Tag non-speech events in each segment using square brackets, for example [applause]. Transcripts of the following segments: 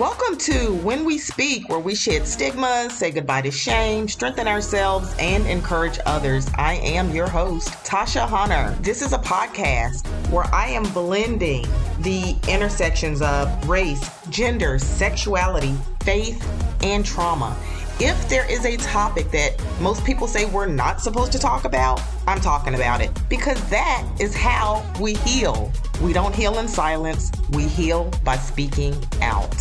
Welcome to When We Speak, where we shed stigmas, say goodbye to shame, strengthen ourselves, and encourage others. I am your host, Tasha Hunter. This is a podcast where I am blending the intersections of race, gender, sexuality, faith, and trauma. If there is a topic that most people say we're not supposed to talk about, I'm talking about it because that is how we heal. We don't heal in silence, we heal by speaking out.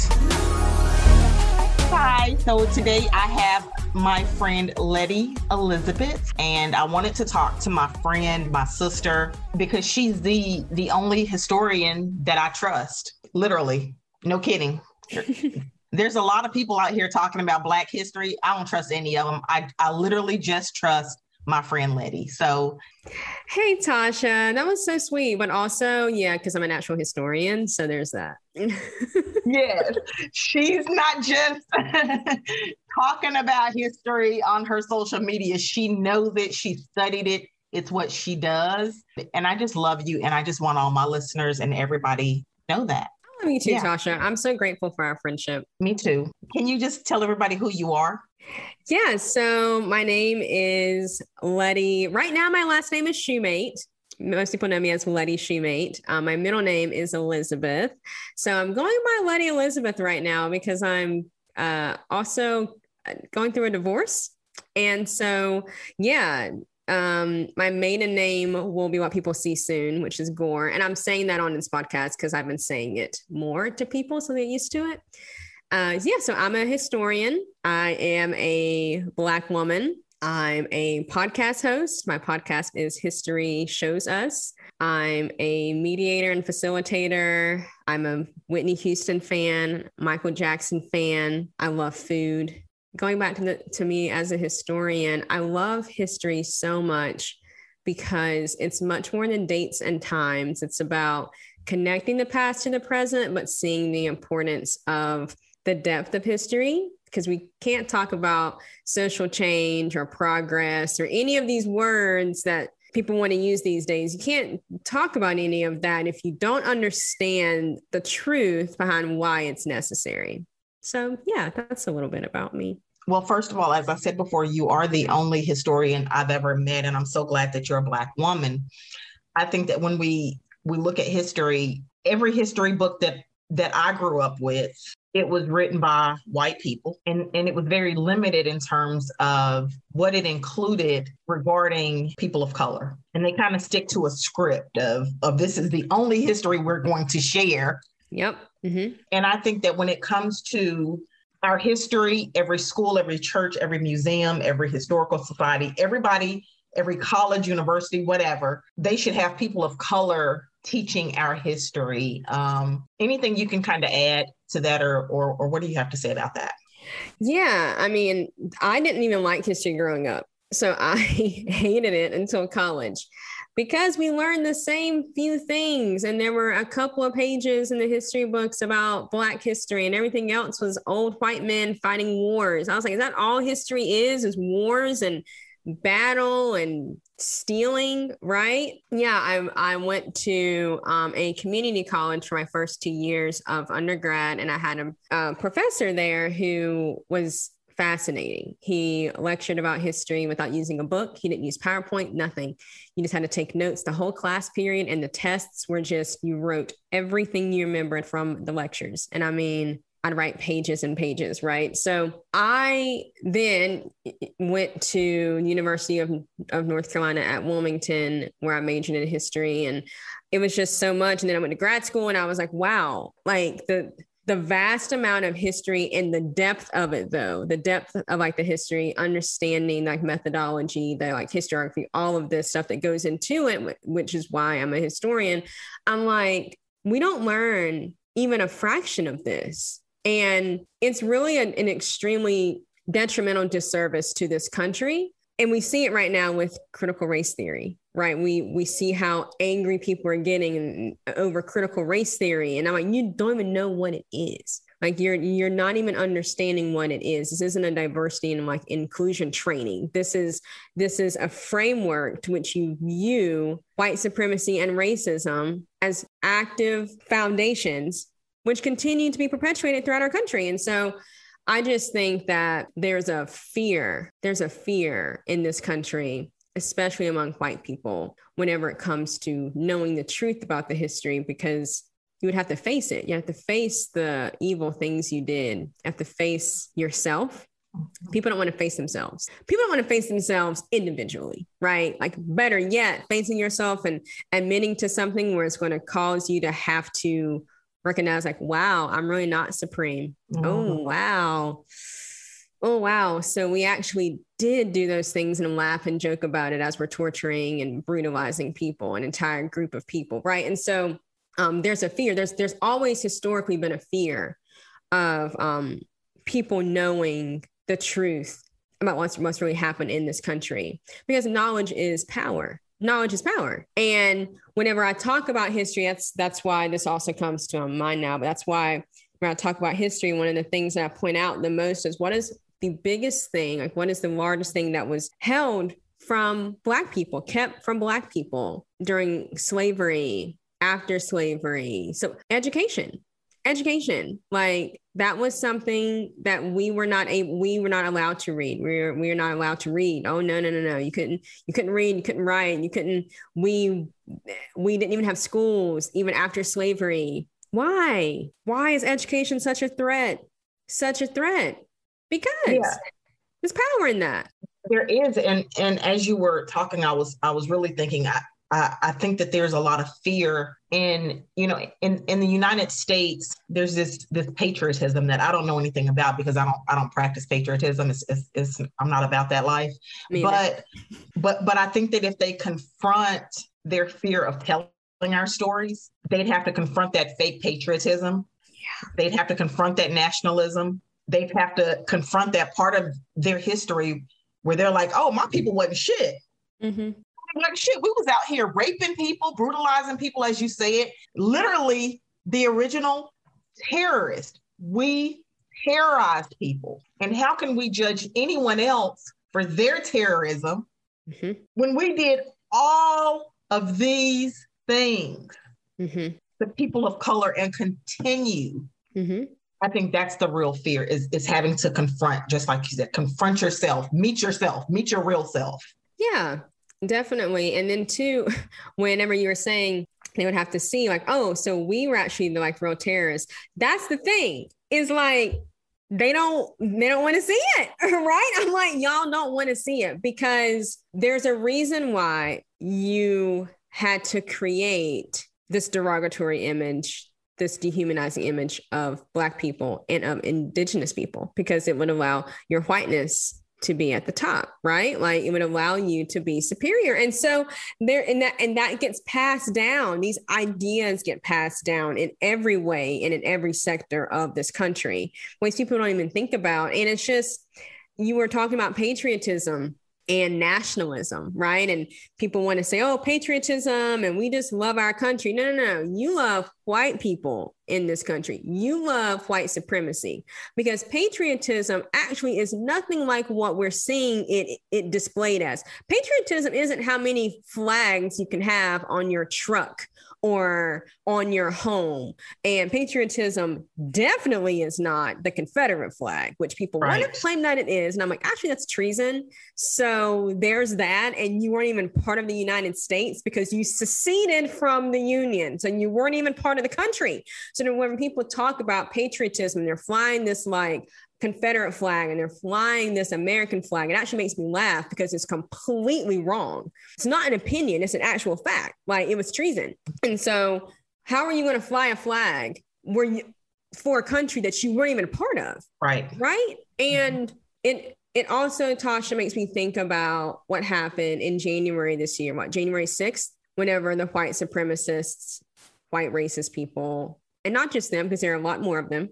Hi, so today I have my friend Letty Elizabeth and I wanted to talk to my friend, my sister because she's the the only historian that I trust. Literally. No kidding. [laughs] There's a lot of people out here talking about black history. I don't trust any of them. I I literally just trust my friend Letty. So, hey, Tasha, that was so sweet. But also, yeah, because I'm a natural historian. So there's that. [laughs] yes, she's not just [laughs] talking about history on her social media. She knows it, she studied it. It's what she does. And I just love you. And I just want all my listeners and everybody know that. Me too, yeah. Tasha. I'm so grateful for our friendship. Me too. Can you just tell everybody who you are? Yeah. So my name is Letty. Right now, my last name is Shoemate. Most people know me as Letty Shoemate. Um, my middle name is Elizabeth. So I'm going by Letty Elizabeth right now because I'm uh, also uh, going through a divorce. And so, yeah, um, my maiden name will be what people see soon, which is Gore. And I'm saying that on this podcast because I've been saying it more to people so they get used to it. Uh, yeah, so I'm a historian. I am a Black woman. I'm a podcast host. My podcast is History Shows Us. I'm a mediator and facilitator. I'm a Whitney Houston fan, Michael Jackson fan. I love food. Going back to, the, to me as a historian, I love history so much because it's much more than dates and times. It's about connecting the past to the present, but seeing the importance of the depth of history because we can't talk about social change or progress or any of these words that people want to use these days. You can't talk about any of that if you don't understand the truth behind why it's necessary. So, yeah, that's a little bit about me. Well, first of all, as I said before, you are the only historian I've ever met, and I'm so glad that you're a Black woman. I think that when we we look at history, every history book that that I grew up with it was written by white people and, and it was very limited in terms of what it included regarding people of color. And they kind of stick to a script of, of this is the only history we're going to share. Yep. Mm-hmm. And I think that when it comes to our history, every school, every church, every museum, every historical society, everybody, every college, university, whatever, they should have people of color teaching our history. Um, anything you can kind of add to that, or, or or what do you have to say about that? Yeah, I mean, I didn't even like history growing up, so [laughs] I hated it until college because we learned the same few things and there were a couple of pages in the history books about black history and everything else was old white men fighting wars i was like is that all history is is wars and battle and stealing, right? Yeah, I, I went to um, a community college for my first two years of undergrad, and I had a, a professor there who was fascinating. He lectured about history without using a book. He didn't use PowerPoint, nothing. You just had to take notes the whole class period, and the tests were just you wrote everything you remembered from the lectures. And I mean, I'd write pages and pages, right? So I then eh, eh, went to University of, of North Carolina at Wilmington, where I majored in history, and it was just so much. And then I went to grad school, and I was like, wow, like the the vast amount of history and the depth of it though the depth of like the history understanding like methodology the like historiography all of this stuff that goes into it which is why i'm a historian i'm like we don't learn even a fraction of this and it's really an, an extremely detrimental disservice to this country. And we see it right now with critical race theory, right? We we see how angry people are getting uh, over critical race theory. And I'm like, you don't even know what it is. Like you're you're not even understanding what it is. This isn't a diversity and like inclusion training. This is this is a framework to which you view white supremacy and racism as active foundations which continue to be perpetuated throughout our country. And so I just think that there's a fear, there's a fear in this country, especially among white people, whenever it comes to knowing the truth about the history, because you would have to face it. You have to face the evil things you did, you have to face yourself. People don't want to face themselves. People don't want to face themselves individually, right? Like better yet, facing yourself and admitting to something where it's going to cause you to have to recognize like, wow, I'm really not supreme. Mm-hmm. Oh, wow. Oh, wow. So we actually did do those things and laugh and joke about it as we're torturing and brutalizing people, an entire group of people. Right. And so um, there's a fear. There's there's always historically been a fear of um, people knowing the truth about what's what's really happened in this country because knowledge is power. Knowledge is power. And whenever I talk about history, that's that's why this also comes to my mind now. But that's why when I talk about history, one of the things that I point out the most is what is the biggest thing, like what is the largest thing that was held from Black people, kept from Black people during slavery, after slavery. So education, education, like that was something that we were not able, we were not allowed to read. We were, we were not allowed to read. Oh no, no, no, no. You couldn't, you couldn't read, you couldn't write, you couldn't, we, we didn't even have schools even after slavery. Why? Why is education such a threat? Such a threat? Because yeah. there's power in that. There is. And and as you were talking, I was I was really thinking I, I, I think that there's a lot of fear in you know in in the United States. There's this this patriotism that I don't know anything about because I don't I don't practice patriotism. It's, it's, it's I'm not about that life. but but but I think that if they confront their fear of telling our stories, they'd have to confront that fake patriotism. Yeah. They'd have to confront that nationalism. They'd have to confront that part of their history where they're like, "Oh, my people wasn't shit." Mm-hmm like shit, we was out here raping people, brutalizing people, as you say it. Literally, the original terrorist. We terrorized people. And how can we judge anyone else for their terrorism mm-hmm. when we did all of these things mm-hmm. the people of color and continue? Mm-hmm. I think that's the real fear is, is having to confront, just like you said, confront yourself, meet yourself, meet your real self. Yeah. Definitely. And then too, [laughs] whenever you were saying they would have to see like, oh, so we were actually the like real terrorists. That's the thing. Is like they don't they don't want to see it, [laughs] right? I'm like, y'all don't want to see it because there's a reason why you had to create this derogatory image this dehumanizing image of black people and of indigenous people because it would allow your whiteness to be at the top right? Like it would allow you to be superior. And so there and that and that gets passed down. These ideas get passed down in every way and in every sector of this country. Ways people don't even think about. And it's just you were talking about patriotism and nationalism, right? And people want to say, oh, patriotism, and we just love our country. No, no, no. You love white people in this country. You love white supremacy because patriotism actually is nothing like what we're seeing it, it displayed as. Patriotism isn't how many flags you can have on your truck or on your home. And patriotism definitely is not the Confederate flag, which people right. want to claim that it is. And I'm like, actually, that's treason. So there's that. And you weren't even part of the United States because you seceded from the Union. So you weren't even part of the country. So when people talk about patriotism, they're flying this like Confederate flag and they're flying this American flag. It actually makes me laugh because it's completely wrong. It's not an opinion, it's an actual fact. Like it was treason. And so, how are you going to fly a flag where you, for a country that you weren't even a part of? Right. Right. And mm-hmm. it, it also, Tasha, makes me think about what happened in January this year, what, January 6th, whenever the white supremacists, white racist people, and not just them, because there are a lot more of them,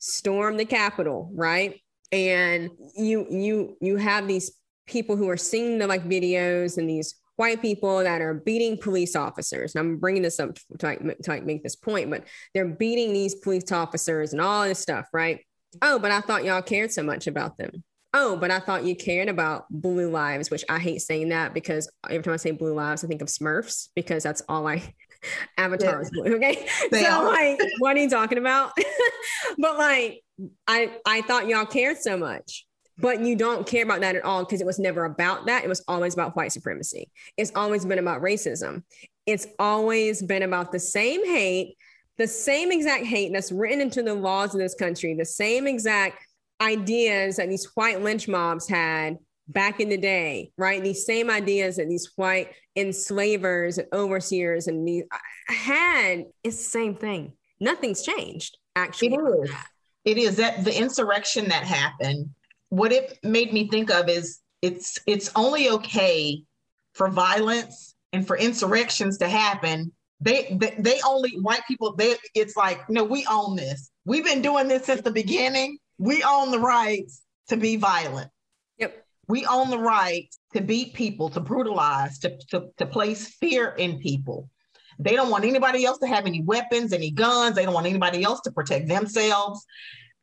storm the Capitol, right? And you you you have these people who are seeing the like videos and these white people that are beating police officers. And I'm bringing this up to, like, to like make this point, but they're beating these police officers and all this stuff, right? Oh, but I thought y'all cared so much about them. Oh, but I thought you cared about blue lives, which I hate saying that because every time I say blue lives, I think of Smurfs because that's all I [laughs] Avatar is blue. Okay. They so are. like, what are you talking about? [laughs] but like, I I thought y'all cared so much. But you don't care about that at all because it was never about that. It was always about white supremacy. It's always been about racism. It's always been about the same hate, the same exact hate that's written into the laws of this country, the same exact ideas that these white lynch mobs had back in the day, right? These same ideas that these white enslavers and overseers and these uh, had, it's the same thing. Nothing's changed, actually. It is. It is that the insurrection that happened. What it made me think of is it's it's only okay for violence and for insurrections to happen. They, they they only white people. They it's like no, we own this. We've been doing this since the beginning. We own the rights to be violent we own the right to beat people, to brutalize, to, to, to place fear in people. They don't want anybody else to have any weapons, any guns. They don't want anybody else to protect themselves.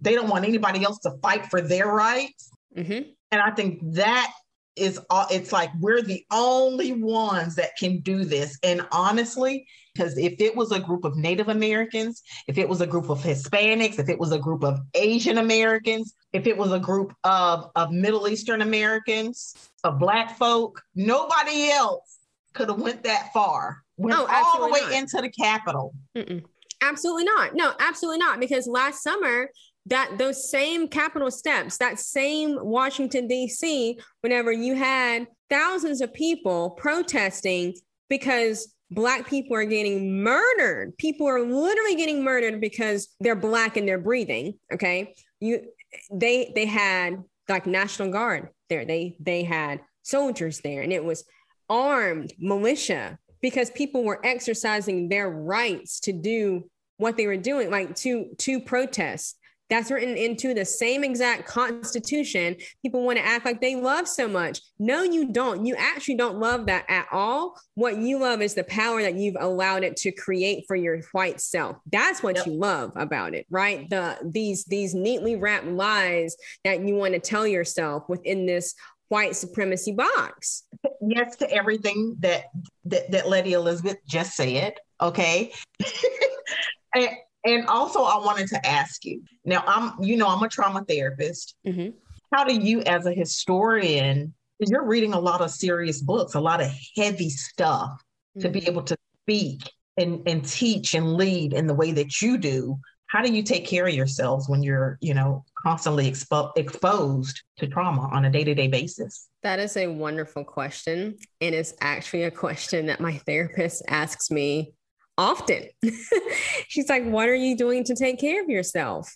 They don't want anybody else to fight for their rights. Mm-hmm. And I think that is all it's like we're the only ones that can do this. And honestly, because if it was a group of Native Americans, if it was a group of Hispanics, if it was a group of Asian Americans, if it was a group of, of Middle Eastern Americans, of Black folk, nobody else could have went that far. Went oh, all the way not. into the Capitol. Mm-mm. Absolutely not. No, absolutely not. Because last summer, that those same Capitol steps, that same Washington, D.C., whenever you had thousands of people protesting because black people are getting murdered. People are literally getting murdered because they're black and they're breathing okay? You they they had like national guard there. They they had soldiers there and it was armed militia because people were exercising their rights to do what they were doing like to to protest that's written into the same exact constitution. People want to act like they love so much. No, you don't. You actually don't love that at all. What you love is the power that you've allowed it to create for your white self. That's what yep. you love about it, right? The these these neatly wrapped lies that you want to tell yourself within this white supremacy box. Yes to everything that that, that Letty Elizabeth just said. Okay. [laughs] and, and also, I wanted to ask you now, I'm, you know, I'm a trauma therapist. Mm-hmm. How do you, as a historian, because you're reading a lot of serious books, a lot of heavy stuff mm-hmm. to be mm-hmm. able to speak and, and teach and lead in the way that you do, how do you take care of yourselves when you're, you know, constantly expo- exposed to trauma on a day-to-day basis? That is a wonderful question. And it's actually a question that my [laughs] therapist asks me often. [laughs] She's like, What are you doing to take care of yourself?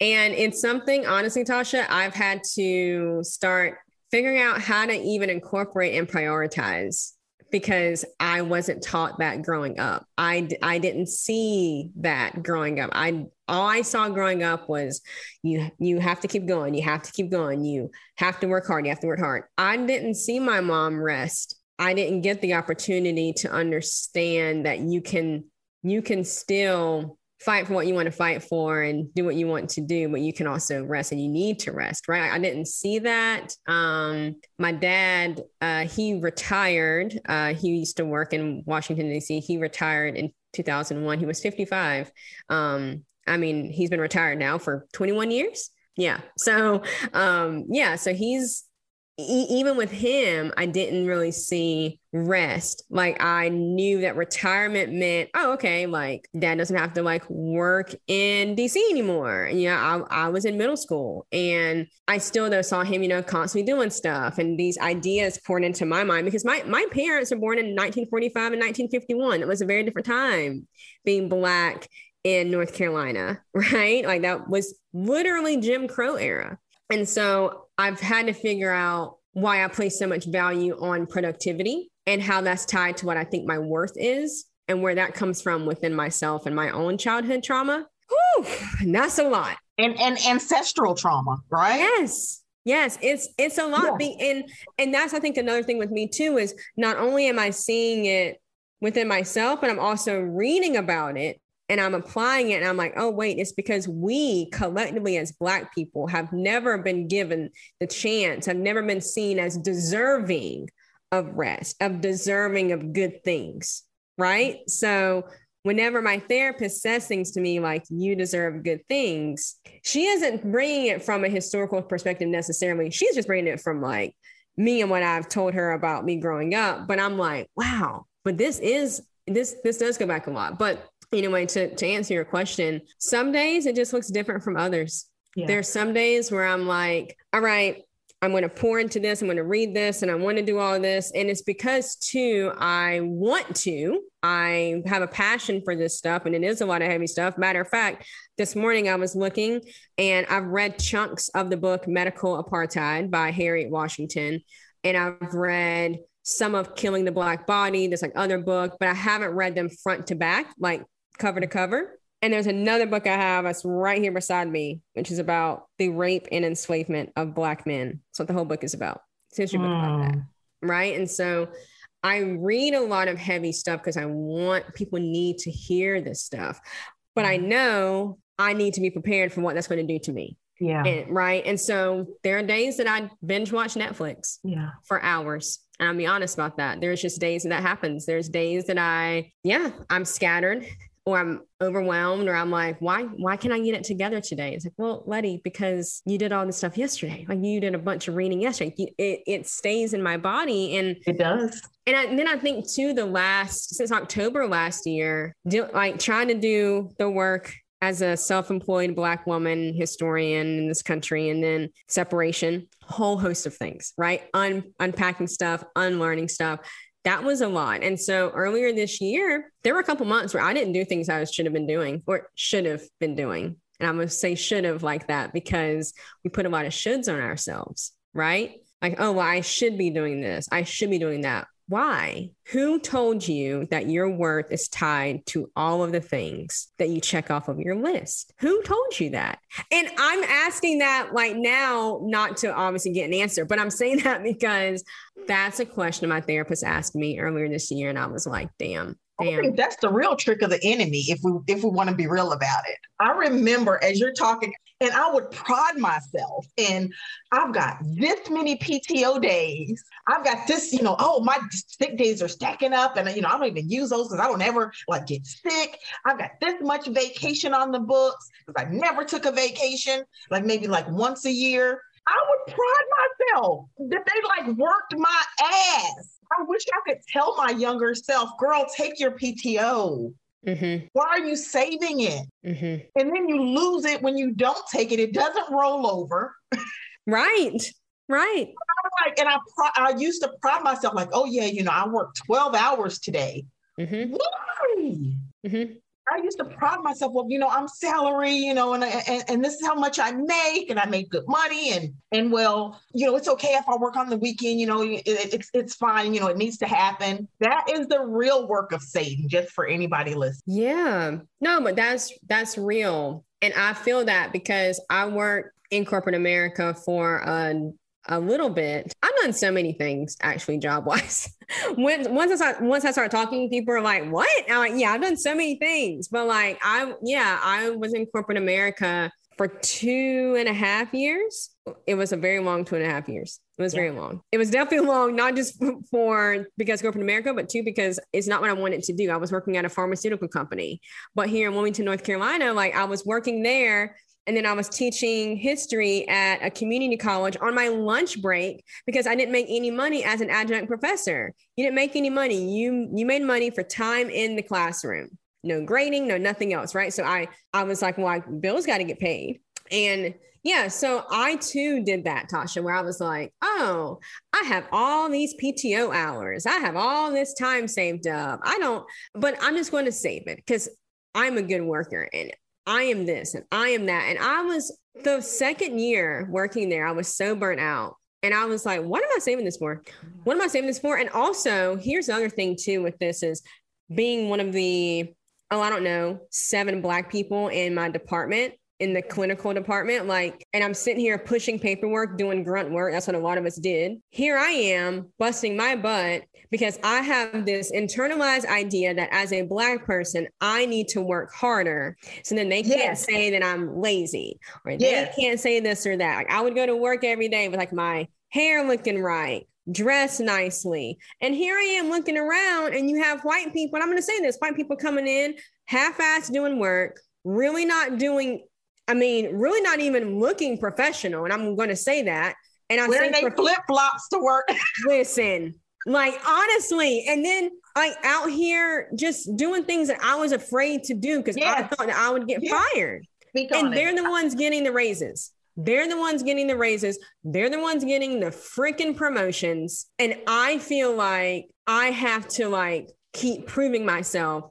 And it's something, honestly, Tasha, I've had to start figuring out how to even incorporate and prioritize because I wasn't taught that growing up. I, I didn't see that growing up. I all I saw growing up was you you have to keep going, you have to keep going, you have to work hard, you have to work hard. I didn't see my mom rest I didn't get the opportunity to understand that you can you can still fight for what you want to fight for and do what you want to do, but you can also rest and you need to rest, right? I didn't see that. Um, my dad, uh, he retired. Uh, he used to work in Washington, D.C. He retired in 2001. He was 55. Um, I mean, he's been retired now for 21 years. Yeah. So, um, yeah. So he's e- even with him, I didn't really see rest. Like I knew that retirement meant, oh, okay, like dad doesn't have to like work in DC anymore. And yeah, I, I was in middle school and I still though saw him, you know, constantly doing stuff and these ideas poured into my mind because my my parents were born in 1945 and 1951. It was a very different time being black in North Carolina, [laughs] right? Like that was literally Jim Crow era. And so I've had to figure out why I place so much value on productivity and how that's tied to what I think my worth is and where that comes from within myself and my own childhood trauma. Whew, and that's a lot. And and ancestral trauma, right? Yes. Yes, it's it's a lot. Yeah. and and that's I think another thing with me too is not only am I seeing it within myself, but I'm also reading about it and I'm applying it and I'm like, oh, wait, it's because we collectively as Black people have never been given the chance, have never been seen as deserving of rest, of deserving of good things. right? So whenever my therapist says things to me like you deserve good things she isn't bringing it from a historical perspective necessarily she's just bringing it from like me and what i've told her about me growing up but i'm like wow but this is this this does go back a lot but anyway to, to answer your question some days it just looks different from others yeah. there's some days where i'm like all right I'm going to pour into this. I'm going to read this and I want to do all this. And it's because, too, I want to. I have a passion for this stuff and it is a lot of heavy stuff. Matter of fact, this morning I was looking and I've read chunks of the book Medical Apartheid by Harriet Washington. And I've read some of Killing the Black Body. There's like other book, but I haven't read them front to back, like cover to cover. And there's another book I have that's right here beside me, which is about the rape and enslavement of Black men. That's what the whole book is about. It's history book about that. Hmm. Right. And so I read a lot of heavy stuff because I want people need to hear this stuff. But I hmm. know I need to be prepared for what that's going to do to me. Yeah. And, right. And so there are days that I binge watch Netflix yeah. for hours. And I'll be honest about that. There's just days that that happens. There's days that I, yeah, I'm scattered or I'm overwhelmed or I'm like, why, why can I get it together today? It's like, well, Letty, because you did all this stuff yesterday. Like you did a bunch of reading yesterday. It, it stays in my body. And it does. And, I, and then I think too, the last, since October last year, do, like trying to do the work as a self-employed black woman historian in this country and then separation whole host of things right Un- unpacking stuff unlearning stuff that was a lot. And so earlier this year, there were a couple months where I didn't do things I should have been doing or should have been doing. And I'm going to say should have like that because we put a lot of shoulds on ourselves, right? Like, oh, well, I should be doing this. I should be doing that. Why? Who told you that your worth is tied to all of the things that you check off of your list? Who told you that? And I'm asking that like now, not to obviously get an answer, but I'm saying [laughs] that because that's a question my therapist asked me earlier this year. And I was like, damn, Damn. I think that's the real trick of the enemy if we if we want to be real about it. I remember as you're talking, and I would prod myself, and I've got this many PTO days. I've got this, you know, oh, my sick days are stacking up, and you know, I don't even use those because I don't ever like get sick. I've got this much vacation on the books because I never took a vacation, like maybe like once a year. I would pride myself that they like worked my ass. I wish I could tell my younger self, girl, take your PTO. Mm-hmm. Why are you saving it? Mm-hmm. And then you lose it when you don't take it. It doesn't roll over. Right. Right. like, and I, I used to pride myself like, oh yeah, you know, I worked 12 hours today. Mm-hmm. Why? I used to pride myself, well, you know, I'm salary, you know, and, and and this is how much I make, and I make good money, and and well, you know, it's okay if I work on the weekend, you know, it, it's it's fine, you know, it needs to happen. That is the real work of Satan, just for anybody listening. Yeah, no, but that's that's real, and I feel that because I work in corporate America for a a little bit. I've done so many things actually job wise. [laughs] once I start once I start talking, people are like, "What?" I'm like, "Yeah, I've done so many things." But like, I yeah, I was in corporate America for two and a half years. It was a very long two and a half years. It was yeah. very long. It was definitely [laughs] long, not just [laughs] for because corporate America, but two because it's not what I wanted to do. I was working at a pharmaceutical company, but here in Wilmington, North Carolina, like I was working there and then I was teaching history at a community college on my lunch break because I didn't make any money as an adjunct professor. You didn't make any money. You you made money for time in the classroom. No grading, no nothing else, right? So I I was like, well, bills got to get paid. And yeah, so I too did that, Tasha, where I was like, oh, I have all these PTO hours. I have all this time saved up. I don't, but I'm just going to save it because I'm a good worker and I am this and I am that. And I was the second year working there, I was so burnt out. And I was like, what am I saving this for? What am I saving this for? And also, here's the other thing too with this is being one of the, oh, I don't know, seven Black people in my department in the clinical department like and i'm sitting here pushing paperwork doing grunt work that's what a lot of us did here i am busting my butt because i have this internalized idea that as a black person i need to work harder so then they can't yes. say that i'm lazy or yes. they can't say this or that like i would go to work every day with like my hair looking right dress nicely. And here I am looking around, and you have white people, and I'm going to say this white people coming in, half ass doing work, really not doing, I mean, really not even looking professional. And I'm going to say that. And I wearing they flip flops to work. [laughs] listen, like honestly, and then like out here just doing things that I was afraid to do because yes. I thought I would get yes. fired. and they're it. the ones getting the raises. They're the ones getting the raises. They're the ones getting the freaking promotions. And I feel like I have to like keep proving myself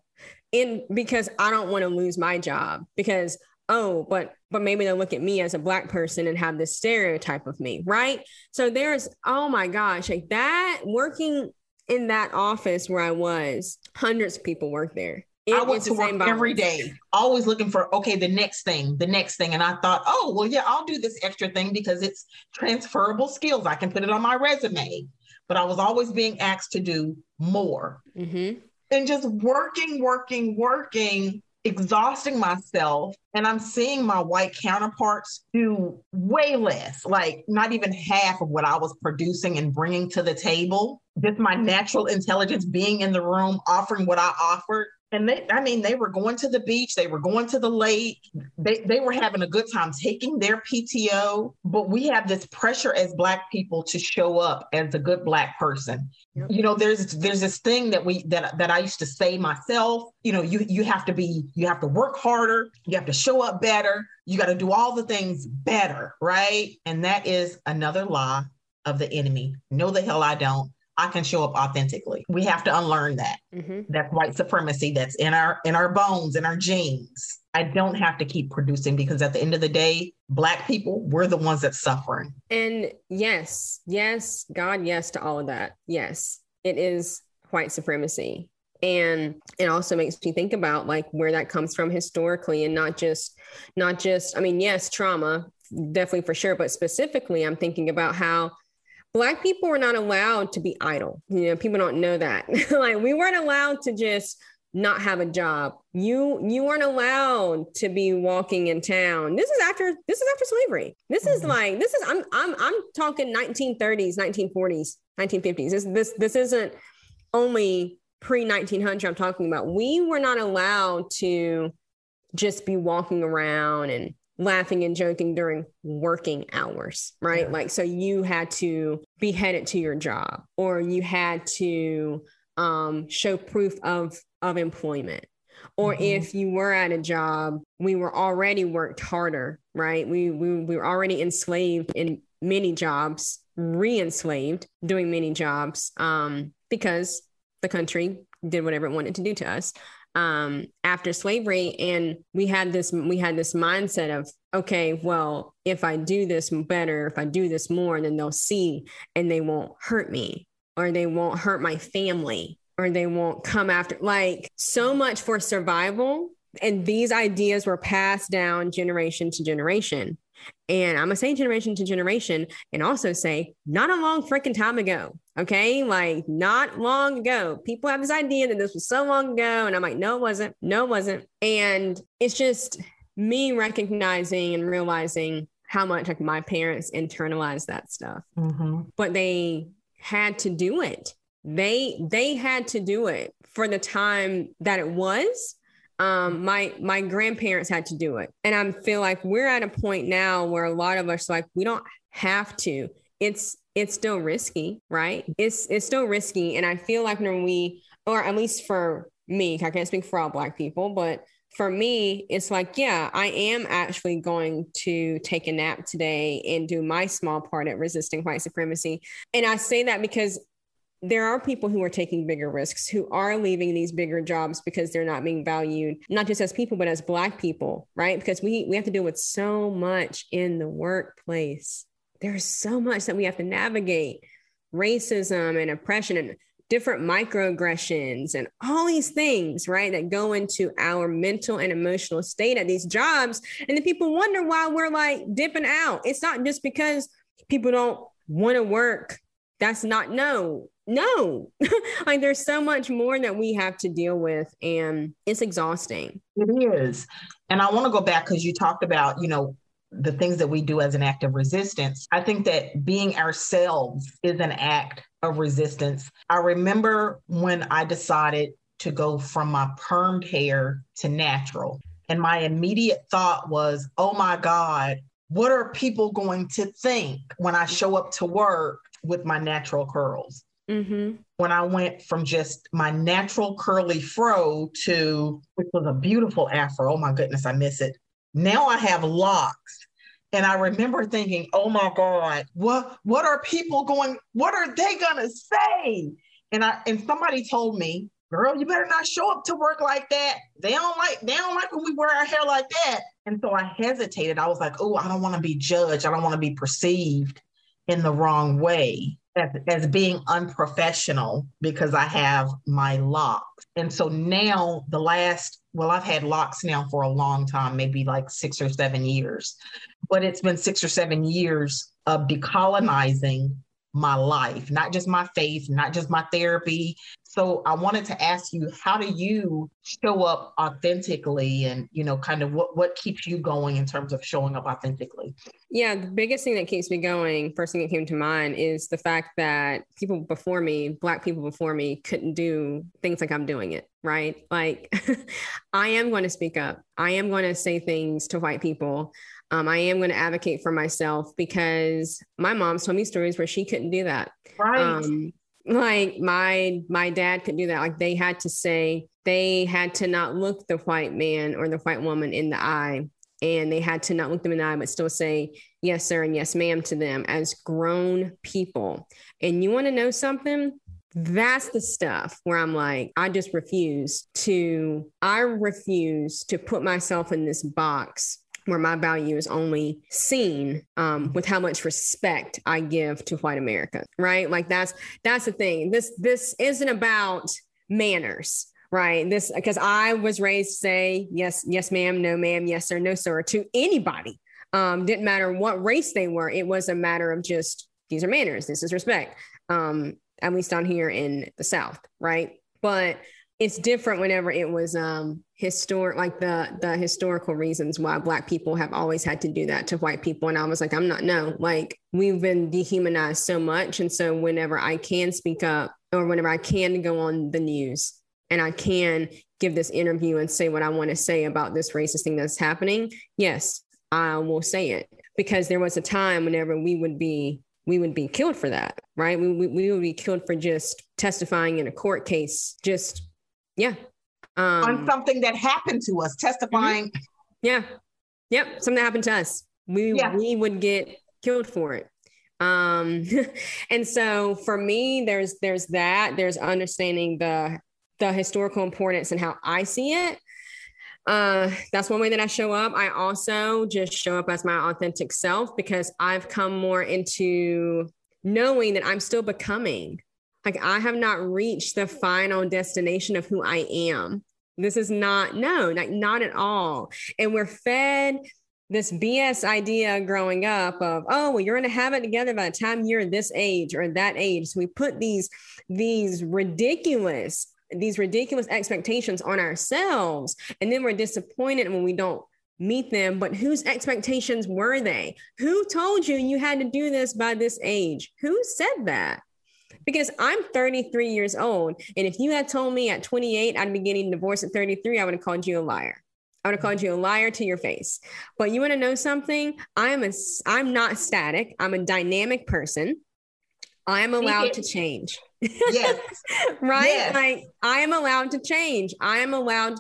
in because I don't want to lose my job because oh, but but maybe they'll look at me as a black person and have this stereotype of me, right? So there's oh my gosh, like that working in that office where I was, hundreds of people work there. It I went to work every day, always looking for okay, the next thing, the next thing. And I thought, oh, well, yeah, I'll do this extra thing because it's transferable skills. I can put it on my resume. But I was always being asked to do more. Mm-hmm. And just working, working, working exhausting myself and I'm seeing my white counterparts do way less, like not even half of what I was producing and bringing to the table. Just my natural intelligence being in the room, offering what I offered. And they i mean they were going to the beach they were going to the lake. They, they were having a good time taking their pto but we have this pressure as black people to show up as a good black person you know there's there's this thing that we that that i used to say myself you know you you have to be you have to work harder you have to show up better you got to do all the things better right? And that is another lie of the enemy. No the hell i don't I can show up authentically. We have to unlearn that. Mm-hmm. That's white supremacy that's in our in our bones, in our genes. I don't have to keep producing because at the end of the day, black people, we're the ones that's suffering. And yes, yes, God, yes to all of that. Yes, it is white supremacy. And it also makes me think about like where that comes from historically and not just not just, I mean, yes, trauma, definitely for sure, but specifically I'm thinking about how Black people were not allowed to be idle. You know, people don't know that. [laughs] like we weren't allowed to just not have a job. You you weren't allowed to be walking in town. This is after this is after slavery. This mm-hmm. is like this is I'm I'm I'm talking 1930s, 1940s, 1950s. This this this isn't only pre 1900 I'm talking about. We were not allowed to just be walking around and laughing and joking during working hours, right? Yeah. Like, so you had to be headed to your job or you had to um, show proof of, of employment. Or mm-hmm. if you were at a job, we were already worked harder, right? We, we, we were already enslaved in many jobs, re enslaved doing many jobs um, because the country did whatever it wanted to do to us um, after slavery, and we had this we had this mindset of okay, well, if I do this better, if I do this more, then they'll see and they won't hurt me, or they won't hurt my family, or they won't come after. Like so much for survival, and these ideas were passed down generation to generation. And I'm gonna say generation to generation and also say not a long freaking time ago. Okay. Like not long ago. People have this idea that this was so long ago. And I'm like, no, it wasn't. No, it wasn't. And it's just me recognizing and realizing how much like my parents internalized that stuff. Mm-hmm. But they had to do it. They they had to do it for the time that it was um my my grandparents had to do it and i feel like we're at a point now where a lot of us like we don't have to it's it's still risky right mm-hmm. it's it's still risky and i feel like when we or at least for me i can't speak for all black people but for me it's like yeah i am actually going to take a nap today and do my small part at resisting white supremacy and i say that because there are people who are taking bigger risks, who are leaving these bigger jobs because they're not being valued, not just as people, but as Black people, right? Because we, we have to deal with so much in the workplace. There's so much that we have to navigate racism and oppression and different microaggressions and all these things, right, that go into our mental and emotional state at these jobs. And then people wonder why we're like dipping out. It's not just because people don't want to work. That's not no no [laughs] like there's so much more that we have to deal with and it's exhausting it is and i want to go back because you talked about you know the things that we do as an act of resistance. I think that being ourselves is an act of resistance. I remember when I decided to go from my permed hair to natural. And my immediate thought was, oh my God, what are people going to think when I show up to work with my natural curls? Mm-hmm. When I went from just my natural curly fro to, which was a beautiful afro, oh my goodness, I miss it. Now I have locks. And I remember thinking, oh my God, what what are people going, what are they gonna say? And I and somebody told me, girl, you better not show up to work like that. They don't like, they don't like when we wear our hair like that. And so I hesitated. I was like, oh, I don't want to be judged. I don't want to be perceived in the wrong way as, as being unprofessional because I have my locks. And so now the last, well, I've had locks now for a long time, maybe like six or seven years, but it's been six or seven years of decolonizing my life, not just my faith, not just my therapy. So I wanted to ask you, how do you show up authentically and, you know, kind of what, what keeps you going in terms of showing up authentically? Yeah, the biggest thing that keeps me going, first thing that came to mind is the fact that people before me, Black people before me, couldn't do things like I'm doing it, right? Like, [laughs] I am going to speak up. I am going to say things to white people um, I am going to advocate for myself because my mom's told me stories where she couldn't do that. Right. Um, like my my dad could do that. Like they had to say they had to not look the white man or the white woman in the eye, and they had to not look them in the eye, but still say yes, sir, and yes, ma'am to them as grown people. And you want to know something? that's the stuff where I'm like, I just refuse to, I refuse to put myself in this box where my value is only seen um, with how much respect I give to white America, right? Like that's that's the thing. This this isn't about manners, right? This because I was raised to say yes, yes, ma'am, no, ma'am, yes, sir, no, sir, to anybody. Um, didn't matter what race they were. It was a matter of just these are manners. This is respect. Um, at least down here in the South, right? But it's different whenever it was um historic like the the historical reasons why black people have always had to do that to white people. And i was like i'm not no like we've been dehumanized so much. And so whenever i can speak up or whenever i can go on the news and i can give this interview and say what i want to say about this racist thing that's happening yes i will say it. Because there was a time whenever we would be we would be killed for that right? We, we, we would be killed for just testifying in a court case just yeah. Um, on something that happened to us, testifying. Mm-hmm. Yeah. Yep. Something that happened to us. We yeah. we would get killed for it. Um, [laughs] and so for me, there's there's that. There's understanding the the historical importance and how I see it. Uh, that's one way that I show up. I also just show up as my authentic self because I've come more into knowing that I'm still becoming like I have not reached the final destination of who I am. This is not, no, like not at all. And we're fed this BS idea growing up of, oh, well, you're going to have it together by the time you're this age or that age. So we put these, these ridiculous, these ridiculous expectations on ourselves. And then we're disappointed when we don't meet them. But whose expectations were they? Who told you you had to do this by this age? Who said that? Because I'm 33 years old. And if you had told me at 28 I'd be getting divorced at 33, I would have called you a liar. I would have called you a liar to your face. But you want to know something? I'm a I'm not static. I'm a dynamic person. I am allowed to change. [laughs] Yes. right? Yes. Like I am allowed to change. I am allowed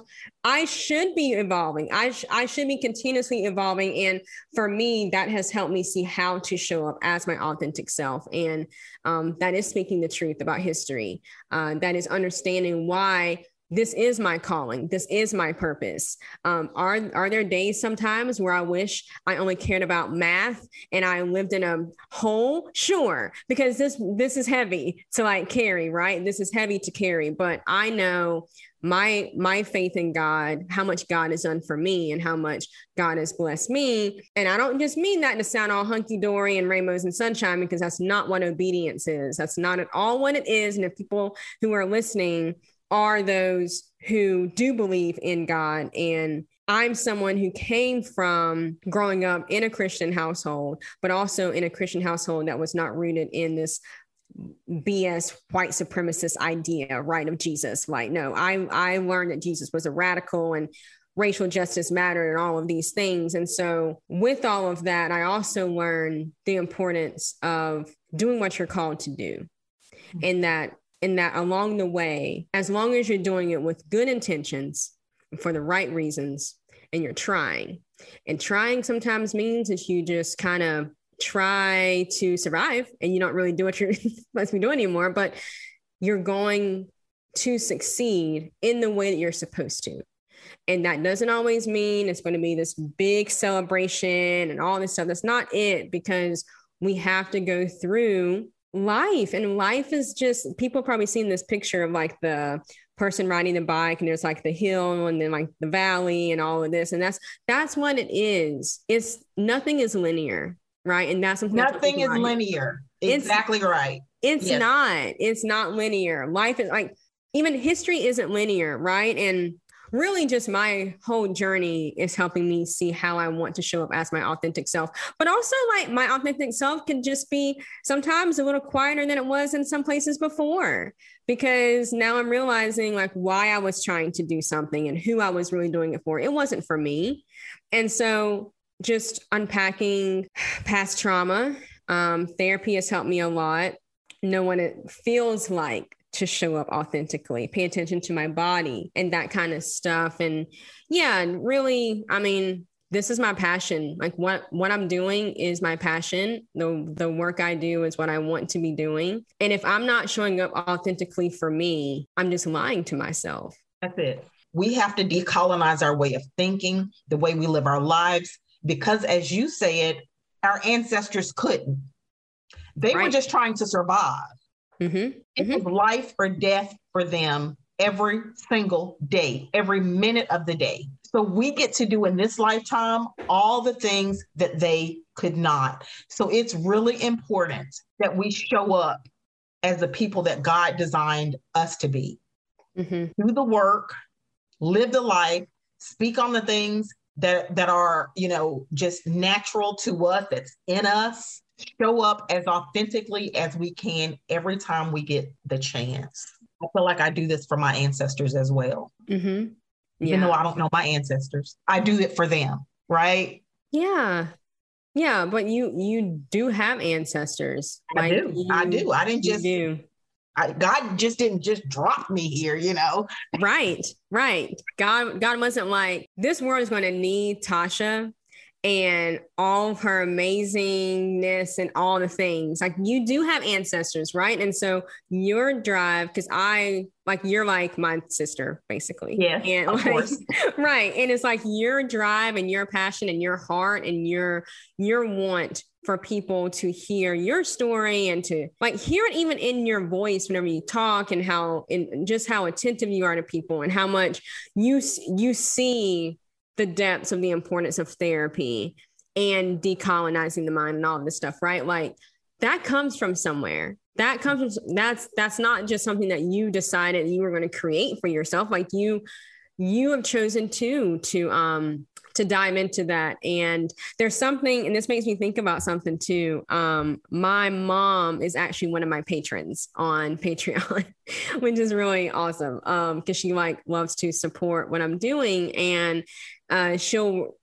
I should be evolving. I sh- I should be continuously evolving and for me that has helped me see how to show up as my authentic self and um, that is speaking the truth about history. Uh, that is understanding why this is my calling. This is my purpose. Um, are are there days sometimes where i wish i only cared about math and i lived in a hole sure because this this is heavy to like carry right? This is heavy to carry but i know my my faith in god how much god has done for me and how much god has blessed me. And i don't just mean that to sound all hunky-dory and rainbows and sunshine because that's not what obedience is. That's not at all what it is. And if people who are listening are those who do believe in God and I'm someone who came from growing up in a Christian household, but also in a Christian household that was not rooted in this BS white supremacist idea, right, of Jesus. Like, no, I I learned that Jesus was a radical and racial justice mattered and all of these things. And so with all of that, I also learned the importance of doing what you're called to do. In that in that along the way, as long as you're doing it with good intentions for the right reasons and you're trying. And trying sometimes means that you just kind of try to survive and you don't really do what you're [laughs] supposed to be doing anymore, but you're going to succeed in the way that you're supposed to. And that doesn't always mean it's going to be this big celebration and all this stuff. That's not it because we have to go through life. And life is just, people probably seen this picture of like the person riding the bike and there's like the hill and then like the valley and all of this. And that's, that's what it is. It's nothing is linear right? And that's something nothing is linear. Exactly it's, right. It's yes. not. It's not linear. Life is like even history isn't linear, right? And really just my whole journey is helping me see how I want to show up as my authentic self. But also like my authentic self can just be sometimes a little quieter than it was in some places before because now I'm realizing like why I was trying to do something and who I was really doing it for. It wasn't for me. And so just unpacking past trauma. Um, therapy has helped me a lot. Know what it feels like to show up authentically, pay attention to my body and that kind of stuff. And yeah, and really, I mean, this is my passion. Like what what I'm doing is my passion. The the work I do is what I want to be doing. And if I'm not showing up authentically for me, I'm just lying to myself. That's it. We have to decolonize our way of thinking, the way we live our lives, because as you said, our ancestors couldn't. They right. were just trying to survive. Mm-hmm. It mm-hmm. was life or death for them every single day, every minute of the day. So we get to do in this lifetime all the things that they could not. So it's really important that we show up as the people that God designed us to be. Mm-hmm. Do the work, live the life, speak on the things that that are you know just natural to us that's in us show up as authentically as we can every time we get the chance. I feel like i do this for my ancestors as well. Mm-hmm. yeah. even though i don't know my ancestors i do it for them right? Yeah. Yeah but you you do have ancestors. I do. You, i do. I didn't just do. I, God just didn't just drop me here, you know. Right, right. God, God wasn't like this world is going to need Tasha and all of her amazingness and all the things. Like you do have ancestors, right? And so your drive, because I like you're like my sister, basically. Yeah. And of like, course. [laughs] right. And it's like your drive and your passion and your heart and your your want for people to hear your story and to like hear it even in your voice whenever you talk and how and just how attentive you are to people and how much you you see the depths of the importance of therapy and decolonizing the mind and all of this stuff right? Like that comes from somewhere. That comes from that's that's not just something that you decided you were going to create for yourself. Like you you have chosen to to um to dive into that. And there's something, and this makes me think about something too. Um, my mom is actually one of my patrons on [laughs] Patreon, which is really awesome. Um, because she like loves to support what I'm doing. And uh she'll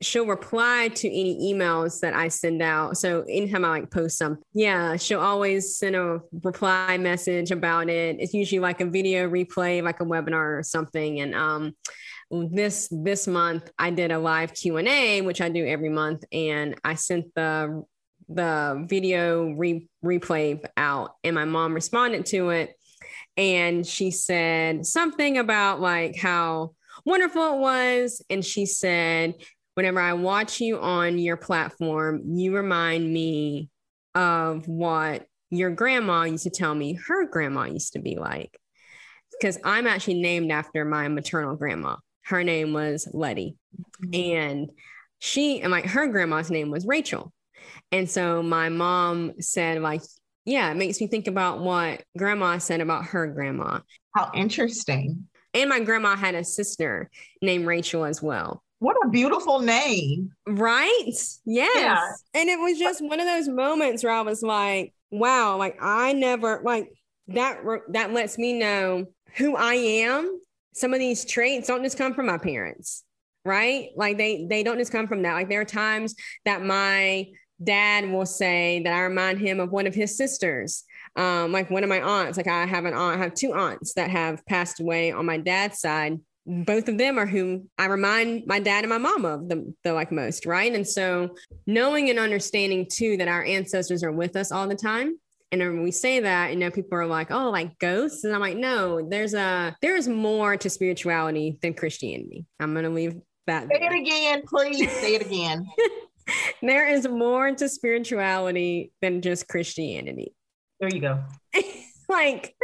she'll reply to any emails that I send out. So anytime I like post something, yeah, she'll always send a reply message about it. It's usually like a video replay, like a webinar or something. And um, this this month I did a live Q&A which I do every month and I sent the the video re- replay out and my mom responded to it. And she said something about like how wonderful it was. And she said whenever I watch you on your platform you remind me of what your grandma used to tell me her grandma used to be like. Because I'm actually named after my maternal grandma her name was Letty. Mm-hmm. And she and like her grandma's name was Rachel. And so my mom said, like, yeah, it makes me think about what grandma said about her grandma. How interesting. And my grandma had a sister named Rachel as well. What a beautiful name. Right? Yes. Yeah. And it was just one of those moments where I was like, wow, like I never like that that lets me know who I am. Some of these traits don't just come from my parents, right? Like they they don't just come from that. Like there are times that my dad will say that I remind him of one of his sisters. Um, like one of my aunts, like I have an aunt, I have two aunts that have passed away on my dad's side both of them are who I remind my dad and my mom of the, the like most, right? And so knowing and understanding too that our ancestors are with us all the time. And when we say that, you know, people are like, oh, like ghosts. And I'm like, no, there's a there's more to spirituality than Christianity. I'm gonna leave that. Say it again, please. Say it again. [laughs] there is more to spirituality than just Christianity. There you go. [laughs] like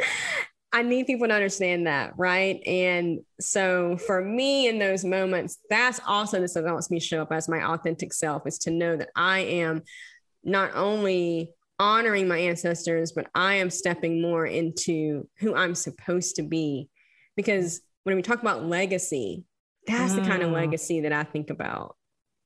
I need people to understand that, right? And so for me in those moments, that's also this that helps me show up as my authentic self is to know that I am not only honoring my ancestors, but I am stepping more into who I'm supposed to be. Because when we talk about legacy, that's mm. the kind of mm. legacy that I think about.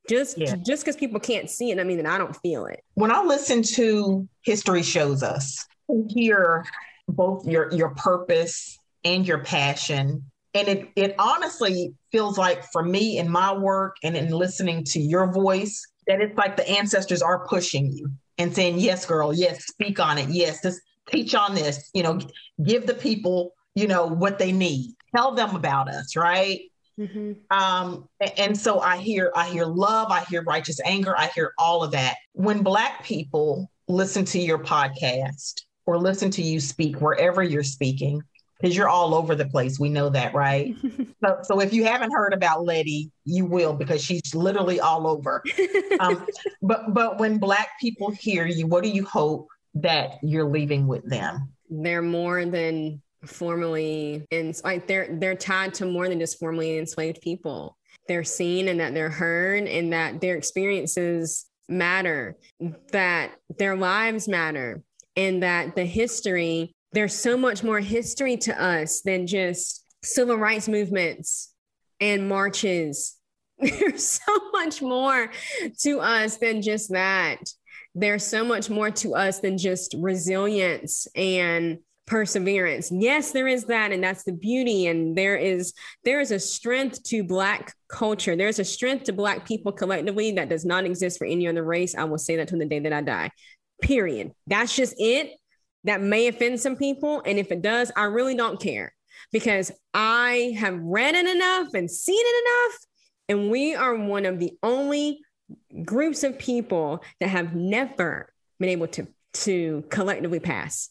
Just yeah. just because people can't see it, I mean that I don't feel it. When I listen to History Shows Us, hear both your your purpose and your passion and it it honestly feels like for me in my work and in listening to your voice that it's like the ancestors are pushing you and saying yes girl. Yes speak on it. Yes just teach on this you know give the people you know what they need. Tell them about us right? Mm-hmm. um and so i hear i hear love i hear righteous anger i hear all of that. When black people listen to your podcast or listen to you speak wherever you're speaking because you're all over the place. We know that, right? [laughs] so, so if you haven't heard about Letty, you will because she's literally all over. Um, [laughs] but but when Black people hear you, what do you hope that you're leaving with them? They're more than formerly in like they're they're tied to more than just formerly enslaved people. They're seen and that they're heard and that their experiences matter, that their lives matter, and that the history, there's so much more history to us than just civil rights movements and marches. [laughs] There's so much more to us than just that. There's so much more to us than just resilience and perseverance. Yes, there is that and that's the beauty and there is there is a strength to black culture. There's a strength to black people collectively that does not exist for any other race. I will say that to the day that I die period. That's just it. That may offend some people. And if it does, I really don't care because I have read it enough and seen it enough. And we are one of the only groups of people that have never been able to, to collectively pass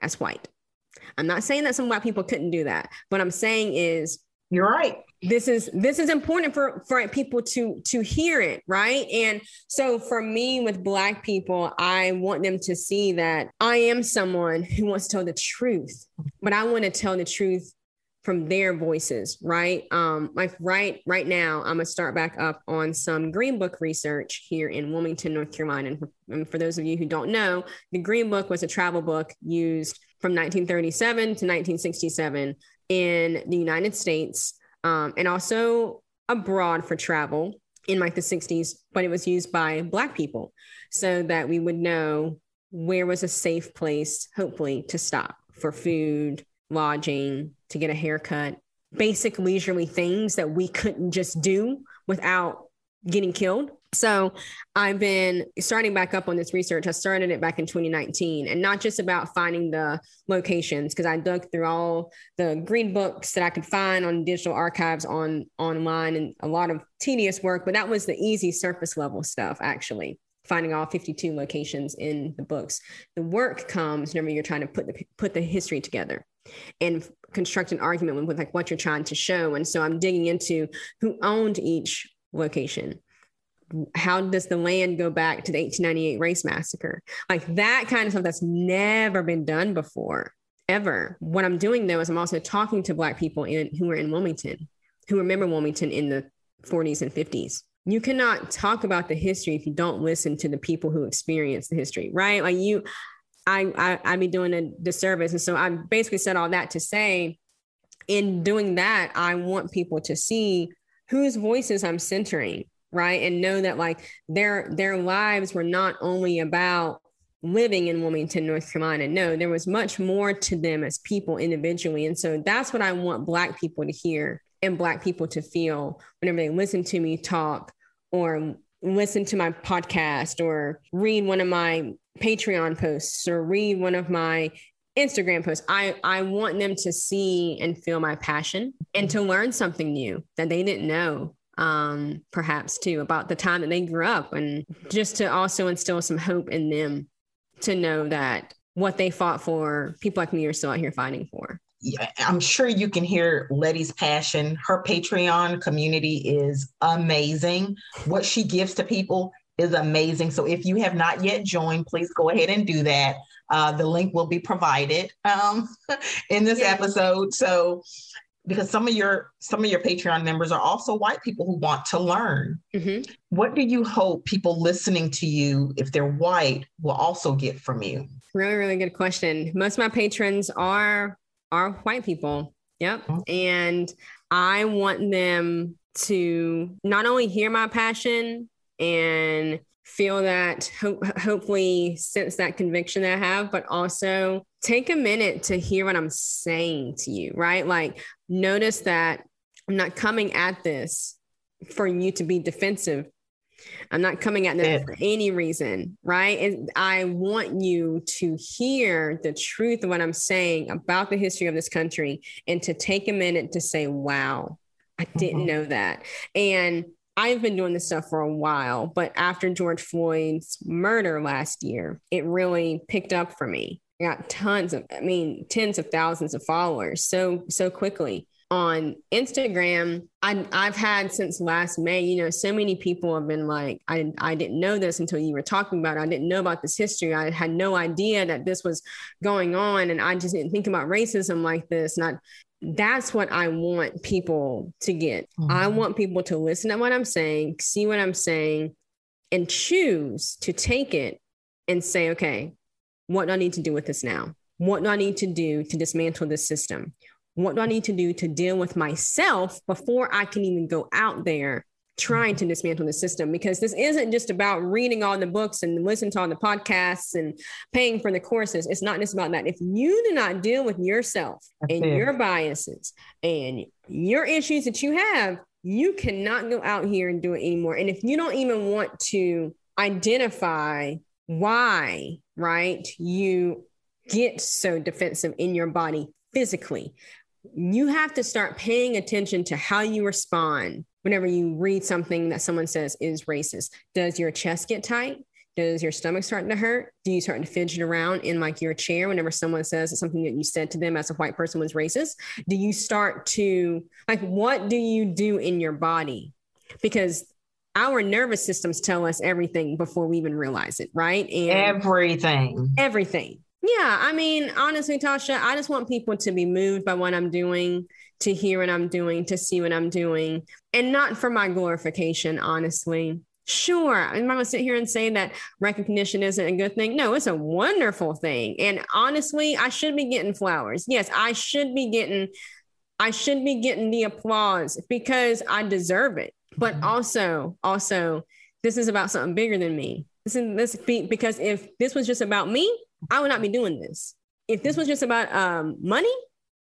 as white. I'm not saying that some white people couldn't do that. What I'm saying is you're right this is this is important for for people to to hear it right? And so for me with black people i want them to see that i am someone who wants to tell the truth but i want to tell the truth from their voices right? Um like right right now i'm gonna start back up on some green book research here in wilmington north carolina. And for, and for those of you who don't know the green book was a travel book used from 1937 to 1967 in the united states um, and also abroad for travel in like the 60s, but it was used by Black people so that we would know where was a safe place, hopefully, to stop for food, lodging, to get a haircut, basic leisurely things that we couldn't just do without getting killed. So I've been starting back up on this research. I started it back in 2019 and not just about finding the locations because I dug through all the green books that I could find on digital archives on online and a lot of tedious work, but that was the easy surface level stuff actually finding all 52 locations in the books. The work comes whenever you're trying to put the put the history together and construct an argument with, like what you're trying to show. And so I'm digging into who owned each location how does the land go back to the 1898 race massacre? Like that kind of stuff that's never been done before, ever. What I'm doing though is I'm also talking to Black people in, who are in Wilmington, who remember Wilmington in the 40s and 50s. You cannot talk about the history if you don't listen to the people who experience the history, right? Like you, I, I, I'd be doing a disservice. And so I basically said all that to say, in doing that, I want people to see whose voices I'm centering, right? And know that like their their lives were not only about living in Wilmington, North Carolina. No, there was much more to them as people individually. And so that's what I want Black people to hear and Black people to feel whenever they listen to me talk or listen to my podcast or read one of my Patreon posts or read one of my Instagram posts. I, I want them to see and feel my passion and to learn something new that they didn't know um, perhaps too about the time that they grew up and just to also instill some hope in them to know that what they fought for, people like me are still out here fighting for. Yeah, I'm sure you can hear Letty's passion. Her Patreon community is amazing. What she gives to people is amazing. So if you have not yet joined, please go ahead and do that. Uh, the link will be provided um, [laughs] in this episode. So because some of your some of your Patreon members are also white people who want to learn. Mm-hmm. What do you hope people listening to you, if they're white, will also get from you? Really, really good question. Most of my patrons are are white people. Yep. Mm-hmm. And I want them to not only hear my passion and feel that ho- hopefully sense that conviction that I have, but also take a minute to hear what I'm saying to you, right? Like notice that I'm not coming at this for you to be defensive. I'm not coming at this for any reason, right? And I want you to hear the truth of what I'm saying about the history of this country and to take a minute to say, wow, I didn't mm-hmm. know that. And I've been doing this stuff for a while, but after George Floyd's murder last year, it really picked up for me. I got tons of, I mean, tens of thousands of followers so, so quickly on Instagram. I, I've had since last May, you know, so many people have been like, I, I didn't know this until you were talking about it. I didn't know about this history. I had no idea that this was going on. And I just didn't think about racism like this. And I, that's what I want people to get. Mm-hmm. I want people to listen to what I'm saying, see what I'm saying, and choose to take it and say, okay, what do I need to do with this now? What do I need to do to dismantle this system? What do I need to do to deal with myself before I can even go out there trying to dismantle the system because this isn't just about reading all the books and listening to all the podcasts and paying for the courses. It's not just about that. If you do not deal with yourself That's and it. your biases and your issues that you have, you cannot go out here and do it anymore. And if you don't even want to identify why, right, you get so defensive in your body physically, you have to start paying attention to how you respond whenever you read something that someone says is racist. Does your chest get tight? Does your stomach start to hurt? Do you start to fidget around in like your chair whenever someone says that something that you said to them as a white person was racist? Do you start to like what do you do in your body? Because our nervous systems tell us everything before we even realize it, right? And everything. Everything. Yeah. I mean, honestly, Tasha, I just want people to be moved by what I'm doing to hear what I'm doing, to see what I'm doing, and not for my glorification, honestly. Sure, I'm not to sit here and say that recognition isn't a good thing. No, it's a wonderful thing. And honestly, I should be getting flowers. Yes, I should be getting I should be getting the applause because I deserve it. But mm-hmm. also, also, this is about something bigger than me. This is this be, because if this was just about me, I would not be doing this. If this was just about um, money,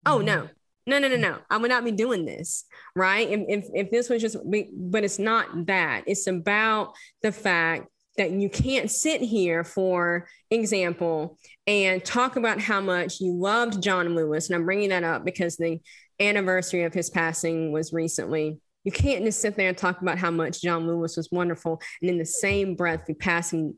oh no, no, no, no, no. I would not be doing this, right? If, if, if this was just, but it's not that. It's about the fact that you can't sit here, for example, and talk about how much you loved John Lewis. And I'm bringing that up because the anniversary of his passing was recently. You can't just sit there and talk about how much John Lewis was wonderful and in the same breath be passing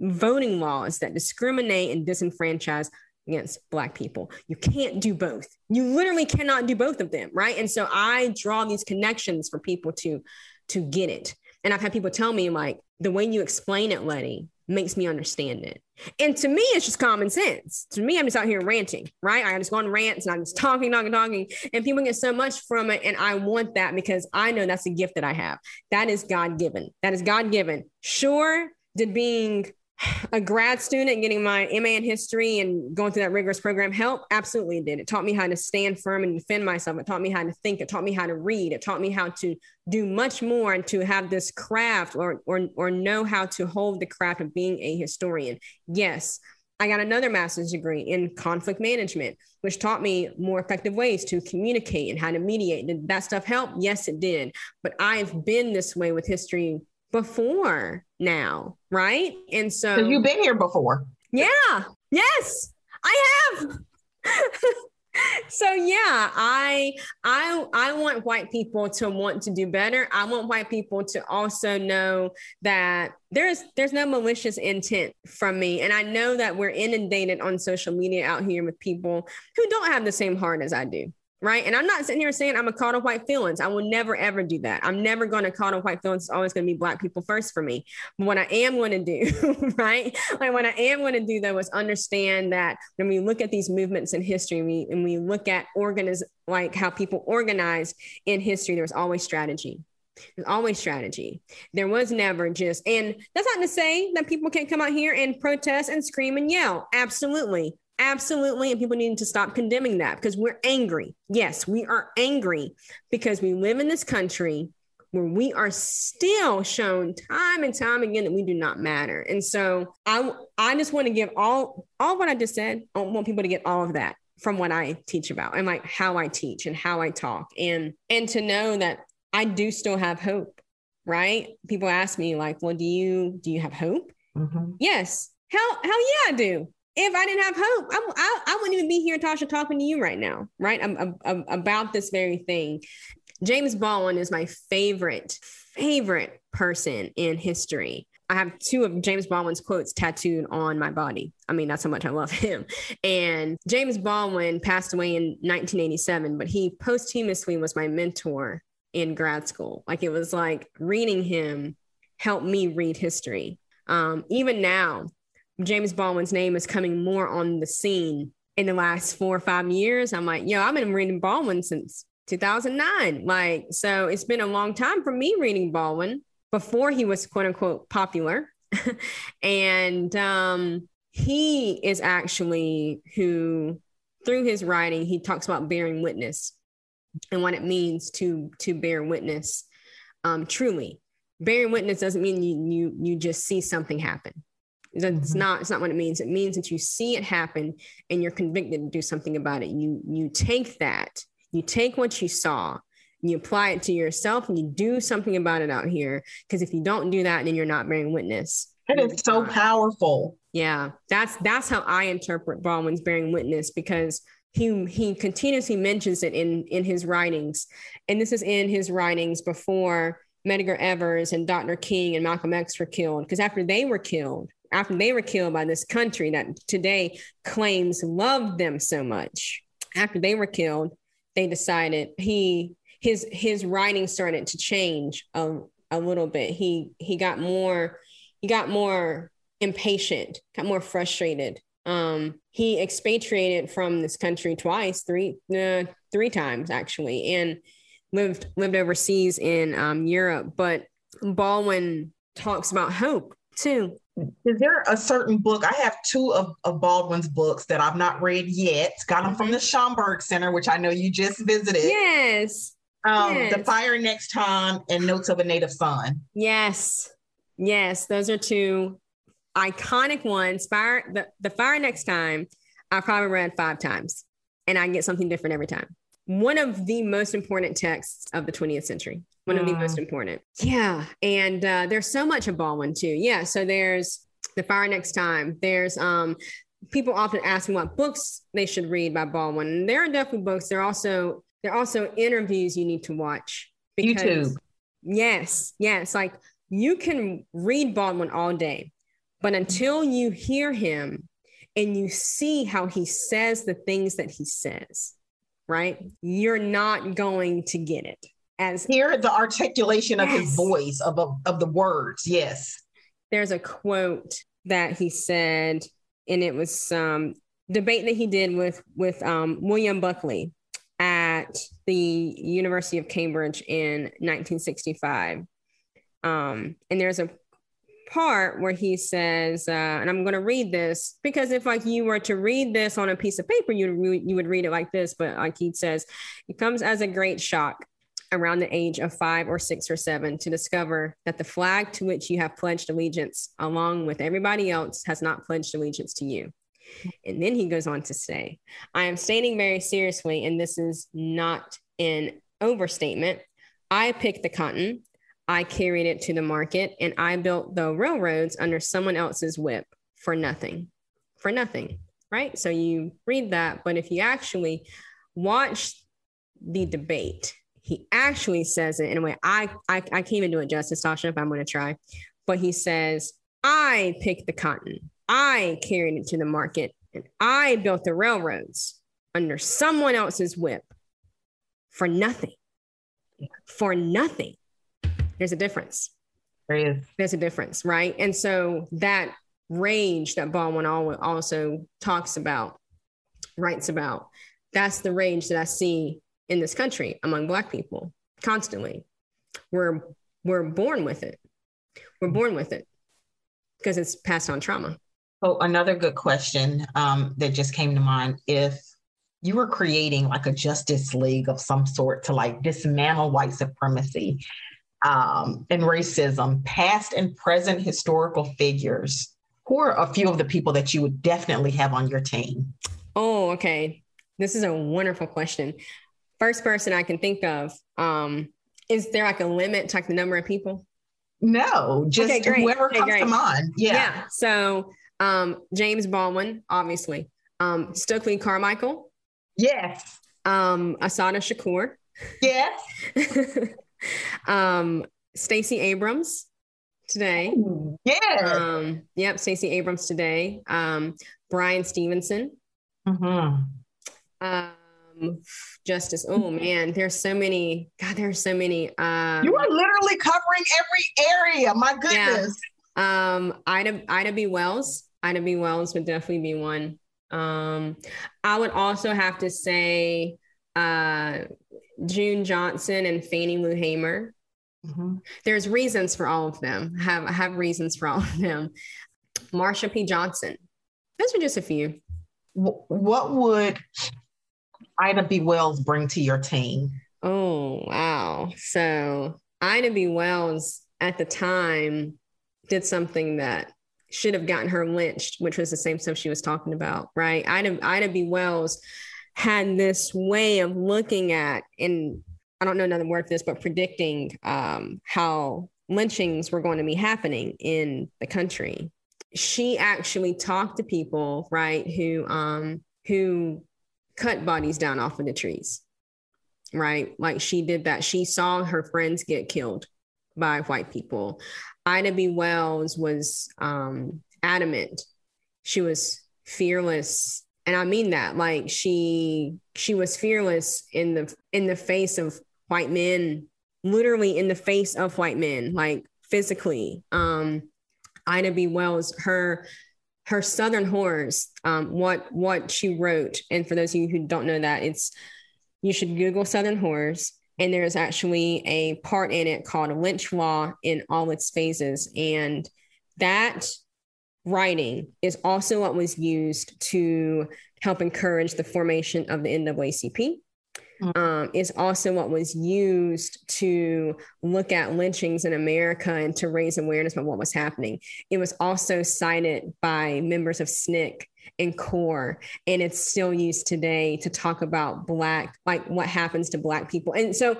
voting laws that discriminate and disenfranchise against black people. You can't do both. You literally cannot do both of them, right? And so I draw these connections for people to to get it. And I've had people tell me like the way you explain it, Letty, makes me understand it. And to me, it's just common sense. To me, I'm just out here ranting, right? I just go on rants and I'm just talking, talking, talking. And people get so much from it. And I want that because I know that's a gift that I have. That is God given. That is God given. Sure, did being [sighs] a grad student getting my MA in history and going through that rigorous program help? Absolutely did. It taught me how to stand firm and defend myself. It taught me how to think. It taught me how to read. It taught me how to do much more and to have this craft or or or know how to hold the craft of being a historian. Yes. I got another master's degree in conflict management, which taught me more effective ways to communicate and how to mediate. Did that stuff help? Yes, it did. But I've been this way with history before now, right? And so you've been here before. Yeah. Yes, I have. [laughs] so yeah, I I I want white people to want to do better. I want white people to also know that there's there's no malicious intent from me. And I know that we're inundated on social media out here with people who don't have the same heart as I do right? And I'm not sitting here saying I'm a call to white feelings. I will never ever do that. I'm never going to call to white feelings. It's always going to be black people first for me. But what I am going to do, [laughs] right? Like what I am going to do though is understand that when we look at these movements in history, we and we look at organize like how people organized in history, there was always strategy. There's always strategy. There was never just, and that's not to say that people can't come out here and protest and scream and yell. Absolutely. Absolutely. And people need to stop condemning that because we're angry. Yes, we are angry because we live in this country where we are still shown time and time again that we do not matter. And so I I just want to give all all what I just said. I want people to get all of that from what I teach about and like how I teach and how I talk and and to know that I do still have hope. Right? People ask me like, "Well, do you do you have hope?" Mm-hmm. Yes. Hell, hell yeah, I do if I didn't have hope, I, I, I, wouldn't even be here, Tasha, talking to you right now, right? I'm, I'm, about this very thing. James Baldwin is my favorite, favorite person in history. I have two of James Baldwin's quotes tattooed on my body. I mean, that's how much I love him. And James Baldwin passed away in 1987, but he posthumously was my mentor in grad school. Like it was like reading him helped me read history. Um, even now, James Baldwin's name is coming more on the scene in the last four or five years. I'm like, yo, I've been reading Baldwin since 2009. Like, so it's been a long time for me reading Baldwin before he was quote unquote popular. [laughs] and um, he is actually who, through his writing, he talks about bearing witness and what it means to to bear witness. Um, truly, bearing witness doesn't mean you you you just see something happen. It's mm-hmm. not it's not what it means. It means that you see it happen and you're convicted to do something about it. You you take that, you take what you saw, you apply it to yourself and you do something about it out here. Because if you don't do that, then you're not bearing witness. It is so powerful. Yeah, that's that's how I interpret Baldwin's bearing witness because he he continuously mentions it in in his writings, and this is in his writings before Medgar Evers and Dr. King and Malcolm X were killed. Because after they were killed, after they were killed by this country that today claims loved them so much. After they were killed they decided he his his writing started to change a, a little bit. He he got more he got more impatient got more frustrated. Um he expatriated from this country twice three uh, three times actually and lived lived overseas in um, europe. But baldwin talks about hope too is there a certain book? I have two of, of Baldwin's books that I've not read yet. Got them mm-hmm. from the Schomburg Center, which I know you just visited. Yes. Um, yes. The Fire Next Time and Notes of a Native Son. Yes. Yes. Those are two iconic ones. Fire the, the Fire Next Time, I probably read five times and I get something different every time. One of the most important texts of the 20th century one of the most mm. important. Yeah. And uh, there's so much of Baldwin too. Yeah. So there's The Fire Next Time. There's um people often ask me what books they should read by Baldwin. And there are definitely books. There are also there are also interviews you need to watch. Because, YouTube. Yes. Yes. Like you can read Baldwin all day, but until you hear him and you see how he says the things that he says, right? You're not going to get it as hear the articulation yes. of his voice of, of, of the words yes there's a quote that he said and it was some um, debate that he did with with um, william buckley at the university of cambridge in 1965 um, and there's a part where he says, uh, and I'm going to read this because if like you were to read this on a piece of paper, you would you would read it like this. But like he says, it comes as a great shock around the age of five or six or seven to discover that the flag to which you have pledged allegiance, along with everybody else, has not pledged allegiance to you. And then he goes on to say, I am stating very seriously, and this is not an overstatement. I picked the cotton, I carried it to the market, and I built the railroads under someone else's whip for nothing. For nothing, right? So you read that, but if you actually watch the debate, he actually says it in a way I I, I can't even do it justice, Tasha, if I'm going to try. But he says, I picked the cotton, I carried it to the market, and I built the railroads under someone else's whip for nothing. For nothing. There's a difference. There is. There's a difference, right? And so that rage that Baldwin also talks about, writes about, that's the rage that I see in this country among black people constantly we're we're born with it we're born with it because it's passed on trauma oh another good question um, that just came to mind if you were creating like a justice league of some sort to like dismantle white supremacy um, and racism past and present historical figures who are a few of the people that you would definitely have on your team oh okay this is a wonderful question first person I can think of. Um, is there like a limit to like the number of people? No, just okay, whoever okay, comes great. to mind. Yeah. Yeah. So um, James Baldwin, obviously. Um, Stokely Carmichael. Yes. Um, Assata Shakur. Yes. [laughs] [laughs] um, Stacey Abrams today. yeah. Um, yep, Stacey Abrams today. Um, Bryan Stevenson. Mm-hmm. Uh, justice. Oh man, there's so many. God, there's so many. Um, you are literally covering every area. My goodness. Yeah. Um, Ida Ida B. Wells. Ida B. Wells would definitely be one. Um, I would also have to say uh, June Johnson and Fannie Lou Hamer. Mm-hmm. There's reasons for all of them. Have have reasons for all of them. Marsha P. Johnson. Those are just a few. What would Ida B. Wells bring to your team? Oh, wow. So Ida B. Wells at the time did something that should have gotten her lynched, which was the same stuff she was talking about, right? Ida, Ida B. Wells had this way of looking at, and I don't know another word for this, but predicting um, how lynchings were going to be happening in the country. She actually talked to people, right, who um, who cut bodies down off of the trees, right? Like she did that. She saw her friends get killed by white people. Ida B. Wells was um, adamant. She was fearless, and I mean that. Like she she was fearless in the in the face of white men, literally in the face of white men, like physically. Um, Ida B. Wells, her her Southern Horrors, um, what what she wrote, and for those of you who don't know that, it's you should Google Southern Horrors, and there's actually a part in it called Lynch Law in all its phases, and that writing is also what was used to help encourage the formation of the NAACP Mm-hmm. um, is also what was used to look at lynchings in America and to raise awareness about what was happening. It was also cited by members of SNCC and CORE, and it's still used today to talk about Black, like what happens to Black people. And so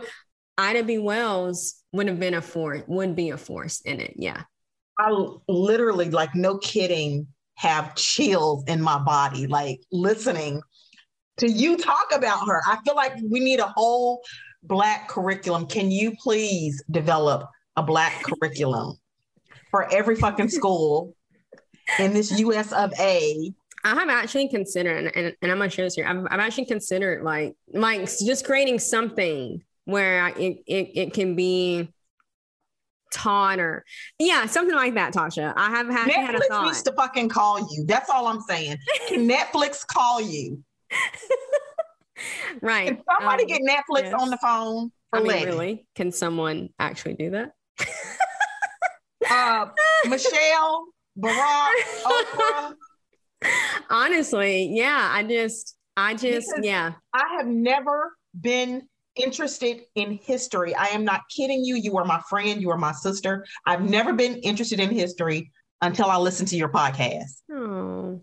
Ida B. Wells would have been a force, would be a force in it. Yeah. I literally, like, no kidding, have chills in my body, like listening to you talk about her. I feel like we need a whole Black curriculum. Can you please develop a Black curriculum for every fucking [laughs] school in this US of A? I have actually considered, and, and I'm gonna share this here. I've, I've actually considered like like just creating something where it, it it can be or yeah, something like that, Tasha. I have had, Netflix had a thought. needs to fucking call you. That's all I'm saying. Can Netflix call you? [laughs] right. Can somebody um, get Netflix yes. on the phone? I mean, really? Can someone actually do that? uh, Michelle, Barack, Oprah. [laughs] Honestly, yeah. I just, I just, Because yeah. I have never been interested in history. I am not kidding you. You are my friend. You are my sister. I've never been interested in history until I listened to your podcast. Oh,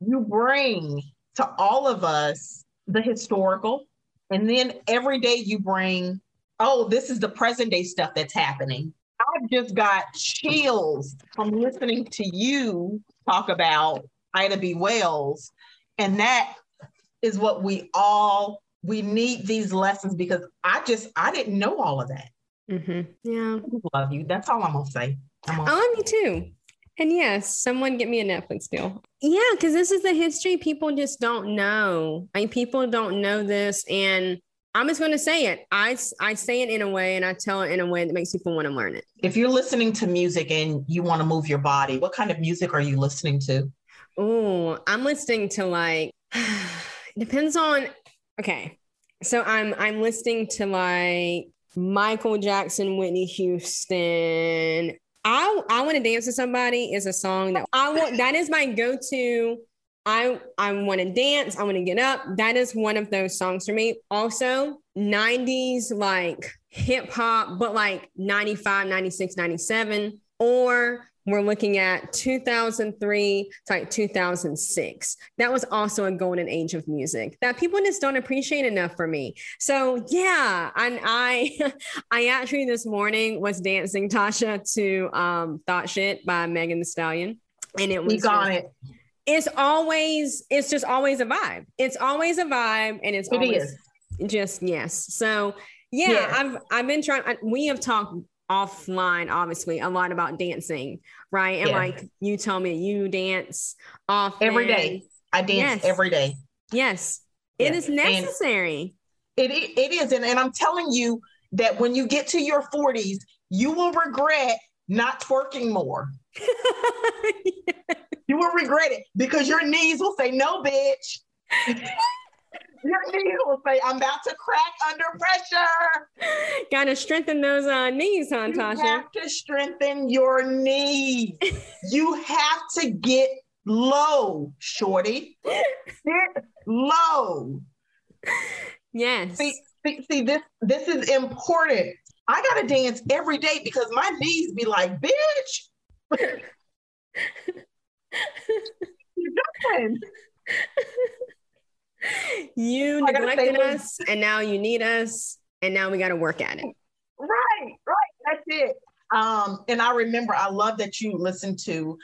You bring to all of us the historical, and then every day you bring, oh, this is the present day stuff that's happening. I've just got chills from listening to you talk about Ida B. Wells. And that is what we all we need these lessons because I just I didn't know all of that. hmm yeah. Love you. That's all I'm gonna say. I'm I gonna, love you too. And yes, someone get me a Netflix deal. Yeah, because this is the history people just don't know. I mean, people don't know this. And I'm just going to say it. I, I say it in a way and I tell it in a way that makes people want to learn it. if you're listening to music and you want to move your body, what kind of music are you listening to? Oh, I'm listening to like, [sighs] it depends on, okay. So I'm, I'm listening to like Michael Jackson, Whitney Houston. I, I want to dance with somebody is a song that I want, that is my go-to. I, I want to dance. I want to get up. That is one of those songs for me. Also 90s, like hip hop, but like 95, 96, 97, or we're looking at 2003 to 2006. That was also a golden age of music that people just don't appreciate enough for me. So yeah, and I [laughs] I actually this morning was dancing Tasha to um Thot Shit by Megan Thee Stallion. And it was Speak on just- it. it's always it's just always a vibe. It's always a vibe and it's It always is. just yes. So yeah, Yeah. I've I've been trying. I- We have talked offline, obviously, a lot about dancing, right? And Yeah. like you tell me, you dance off Every day. I dance Yes. every day. Yes, it Yes. is necessary. It, it, it is. And, and I'm telling you that when you get to your 40s, you will regret not twerking more. [laughs] You will regret it because your knees will say, no, bitch. [laughs] your knees will say, I'm about to crack under pressure. Got to strengthen those uh, knees, huh, You Tasha? have to strengthen your knees. [laughs] you have to get low, shorty. Get low. Yes. See, see, see, this this is important. I gotta dance every day because my knees be like, bitch. [laughs] you doing? You neglected us, and now you need us, and now we got to work at it. Right, right. That's it. Um, and I remember I love that you listened to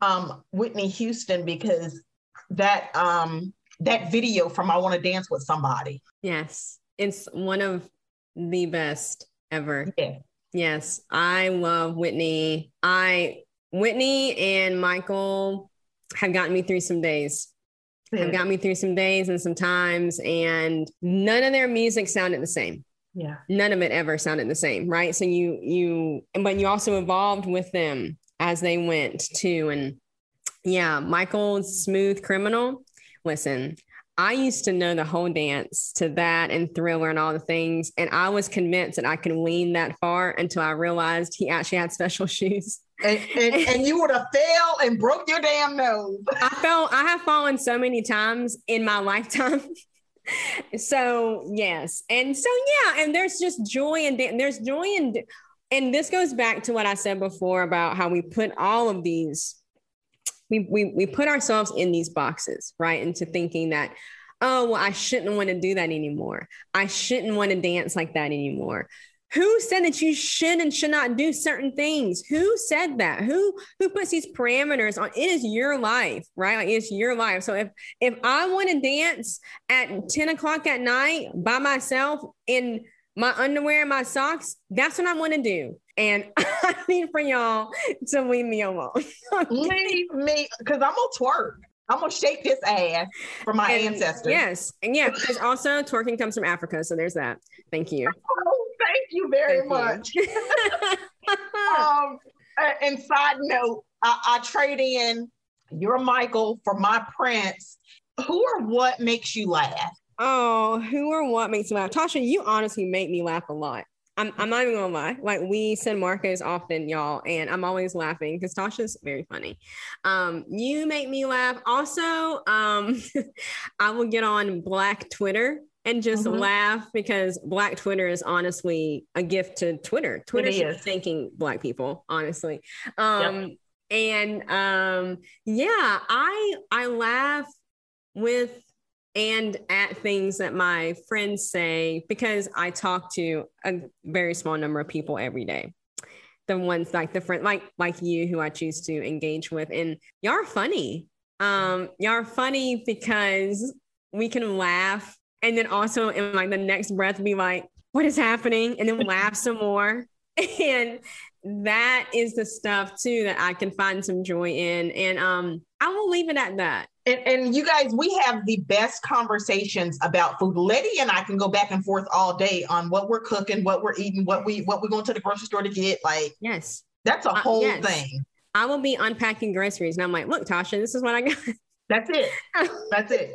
um Whitney Houston because that um that video from I Want to Dance with Somebody. Yes, it's one of the best ever. Yeah. Yes, I love Whitney. I Whitney and Michael have gotten me through some days. Have gotten me through some days and some times, and none of their music sounded the same. Yeah. None of it ever sounded the same, right? So you you, but you also evolved with them as they went too. And yeah, Michael's Smooth Criminal. Listen, I used to know the whole dance to that and Thriller and all the things, and I was convinced that I could lean that far until I realized he actually had special [laughs] shoes. And, and, and you would have fell and broke your damn nose. I fell, I have fallen so many times in my lifetime. [laughs] so yes. And so yeah, and there's just joy and there's joy in and this goes back to what I said before about how we put all of these we we we put ourselves in these boxes, right? Into thinking that oh, well I shouldn't want to do that anymore. I shouldn't want to dance like that anymore. Who said that you should and should not do certain things? Who said that? Who who puts these parameters on? It is your life, right? Like it's your life. So if if I want to dance at 10 o'clock at night by myself in my underwear and my socks, that's what I want to do. And [laughs] I need for y'all to leave me alone. [laughs] Leave me, because I'm gonna twerk. I'm gonna shake this ass for my And ancestors. Yes. And yeah, because also twerking comes from Africa. So there's that. Thank you. [laughs] Thank you very Thank you. much. [laughs] [laughs] um, and side note, I, I trade in your Michael for my Prince. Who or what makes you laugh? oh, who or what makes me laugh? Tasha, you honestly make me laugh a lot. I'm, I'm not even gonna lie. Like we send Marcos often, y'all, and I'm always laughing because Tasha's very funny. Um, you make me laugh. Also, um, [laughs] I will get on Black Twitter and just mm-hmm. laugh because Black Twitter is honestly a gift to Twitter. Twitter is thanking Black people, honestly. Um, yep. and um, yeah, I I laugh with and at things that my friends say because I talk to a very small number of people every day. The ones like the friend like like you who I choose to engage with. And y'all are funny. Um, y'all are funny because we can laugh and then also in like the next breath be like, what is happening? And then [laughs] laugh some more. And that is the stuff too that I can find some joy in. And um, I will leave it at that. And, and, you guys, we have the best conversations about food. Letty and I can go back and forth all day on what we're cooking, what we're eating, what we what we're going to the grocery store to get. Like, yes, that's a uh, whole yes. thing. I will be unpacking groceries, and I'm like, look, Tasha, this is what I got. That's it. [laughs] That's it.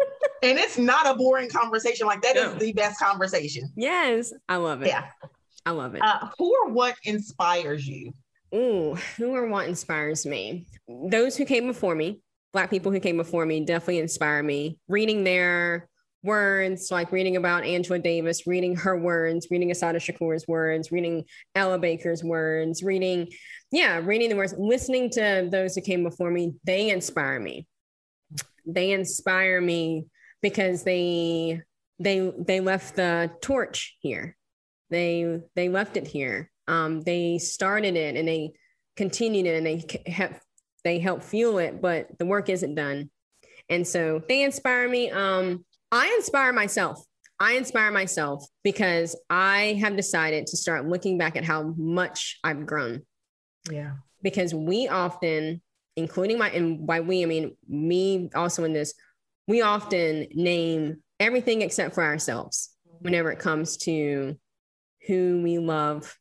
And it's not a boring conversation. Like that no. is the best conversation. Yes, I love it. Yeah, I love it. Uh, who or what inspires you? Ooh, who or what inspires me? Those who came before me, Black people who came before me, definitely inspire me. Reading their words, like reading about Angela Davis, reading her words, reading Assata Shakur's words, reading Ella Baker's words, reading, yeah, reading the words, listening to those who came before me, they inspire me they inspire me because they they they left the torch here. They they left it here. Um, they started it and they continued it and they have they help fuel it but the work isn't done. And so they inspire me. Um, i inspire myself. I inspire myself because i have decided to start looking back at how much i've grown. Yeah. Because we often including my, and by we, I mean me also in this, we often name everything except for ourselves whenever it comes to who we love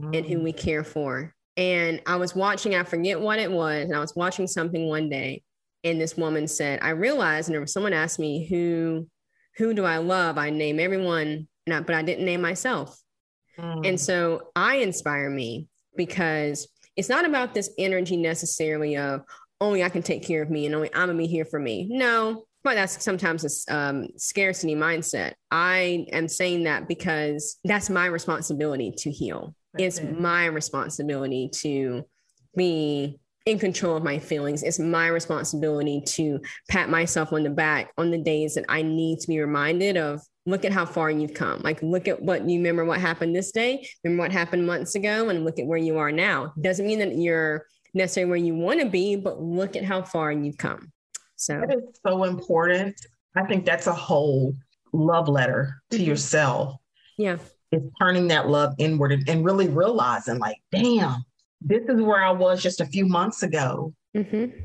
mm. and who we care for. And I was watching, I forget what it was, and I was watching something one day, and this woman said, I realized, and someone asked me, who who do I love? I name everyone, I, but I didn't name myself. Mm. And so I inspire me because it's not about this energy necessarily of only I can take care of me and only I'm gonna be here for me. No, but that's sometimes a um, scarcity mindset. I am saying that because that's my responsibility to heal. That's it's it. my responsibility to be in control of my feelings. It's my responsibility to pat myself on the back on the days that I need to be reminded of look at how far you've come. Like, look at what you remember what happened this day, remember what happened months ago, and look at where you are now. Doesn't mean that you're necessarily where you want to be, but look at how far you've come. So that is so important. I think that's a whole love letter to mm-hmm. yourself. Yeah. It's turning that love inward and, and, really realizing, like, damn, this is where I was just a few months ago. Mm-hmm.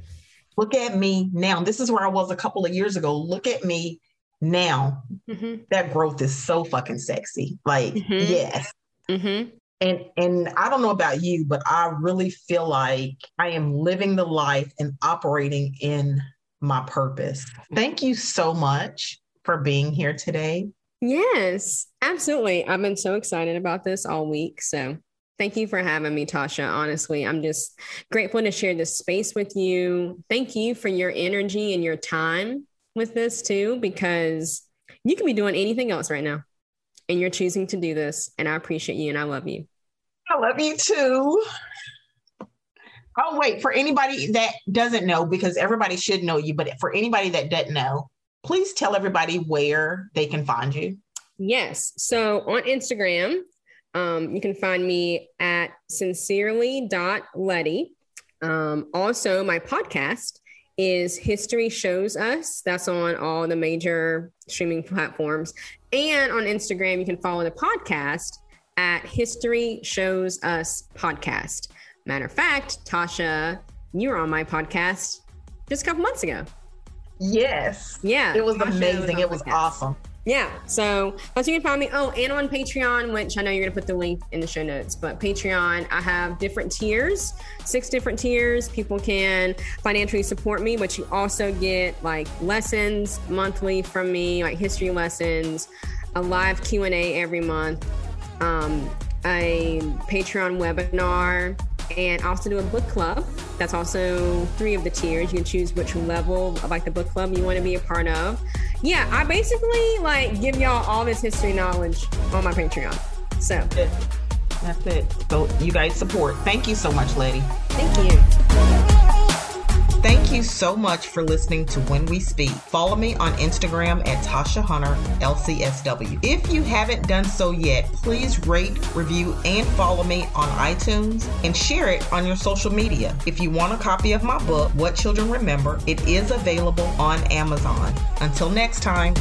Look at me now. This is where I was a couple of years ago. Look at me now mm-hmm. that growth is so fucking sexy like mm-hmm. yes mm-hmm. and and i don't know about you but i really feel like i am living the life and operating in my purpose thank you so much for being here today yes absolutely i've been so excited about this all week so Thank you for having me, Tasha. Honestly, I'm just grateful to share this space with you. Thank you for your energy and your time with this too, because you can be doing anything else right now and you're choosing to do this. And I appreciate you and I love you. I love you too. Oh, wait, for anybody that doesn't know, because everybody should know you, but for anybody that doesn't know, please tell everybody where they can find you. Yes. So on Instagram, um, you can find me at sincerely.letty. Um, also, my podcast is History Shows Us. That's on all the major streaming platforms. And on Instagram, you can follow the podcast at History Shows Us Podcast. Matter of fact, Tasha, you were on my podcast just a couple months ago. Yes. Yeah. It was Tasha amazing. Was it was podcast. awesome yeah. So plus you can find me. Oh, and on Patreon, which I know you're gonna put the link in the show notes. But Patreon, I have different tiers, six different tiers. People can financially support me, but you also get like lessons monthly from me, like history lessons, a live Q and A every month. Um, a Patreon webinar, and also do a book club. That's also three of the tiers. You can choose which level of like the book club you want to be a part of. Yeah, I basically like give y'all all this history knowledge on my Patreon. So that's it. So you guys support. Thank you so much, Letty. Thank you. Thank you so much for listening to When We Speak. Follow me on Instagram at Tasha Hunter LCSW. If you haven't done so yet, please rate, review, and follow me on iTunes and share it on your social media. If you want a copy of my book, What Children Remember, it is available on Amazon. Until next time.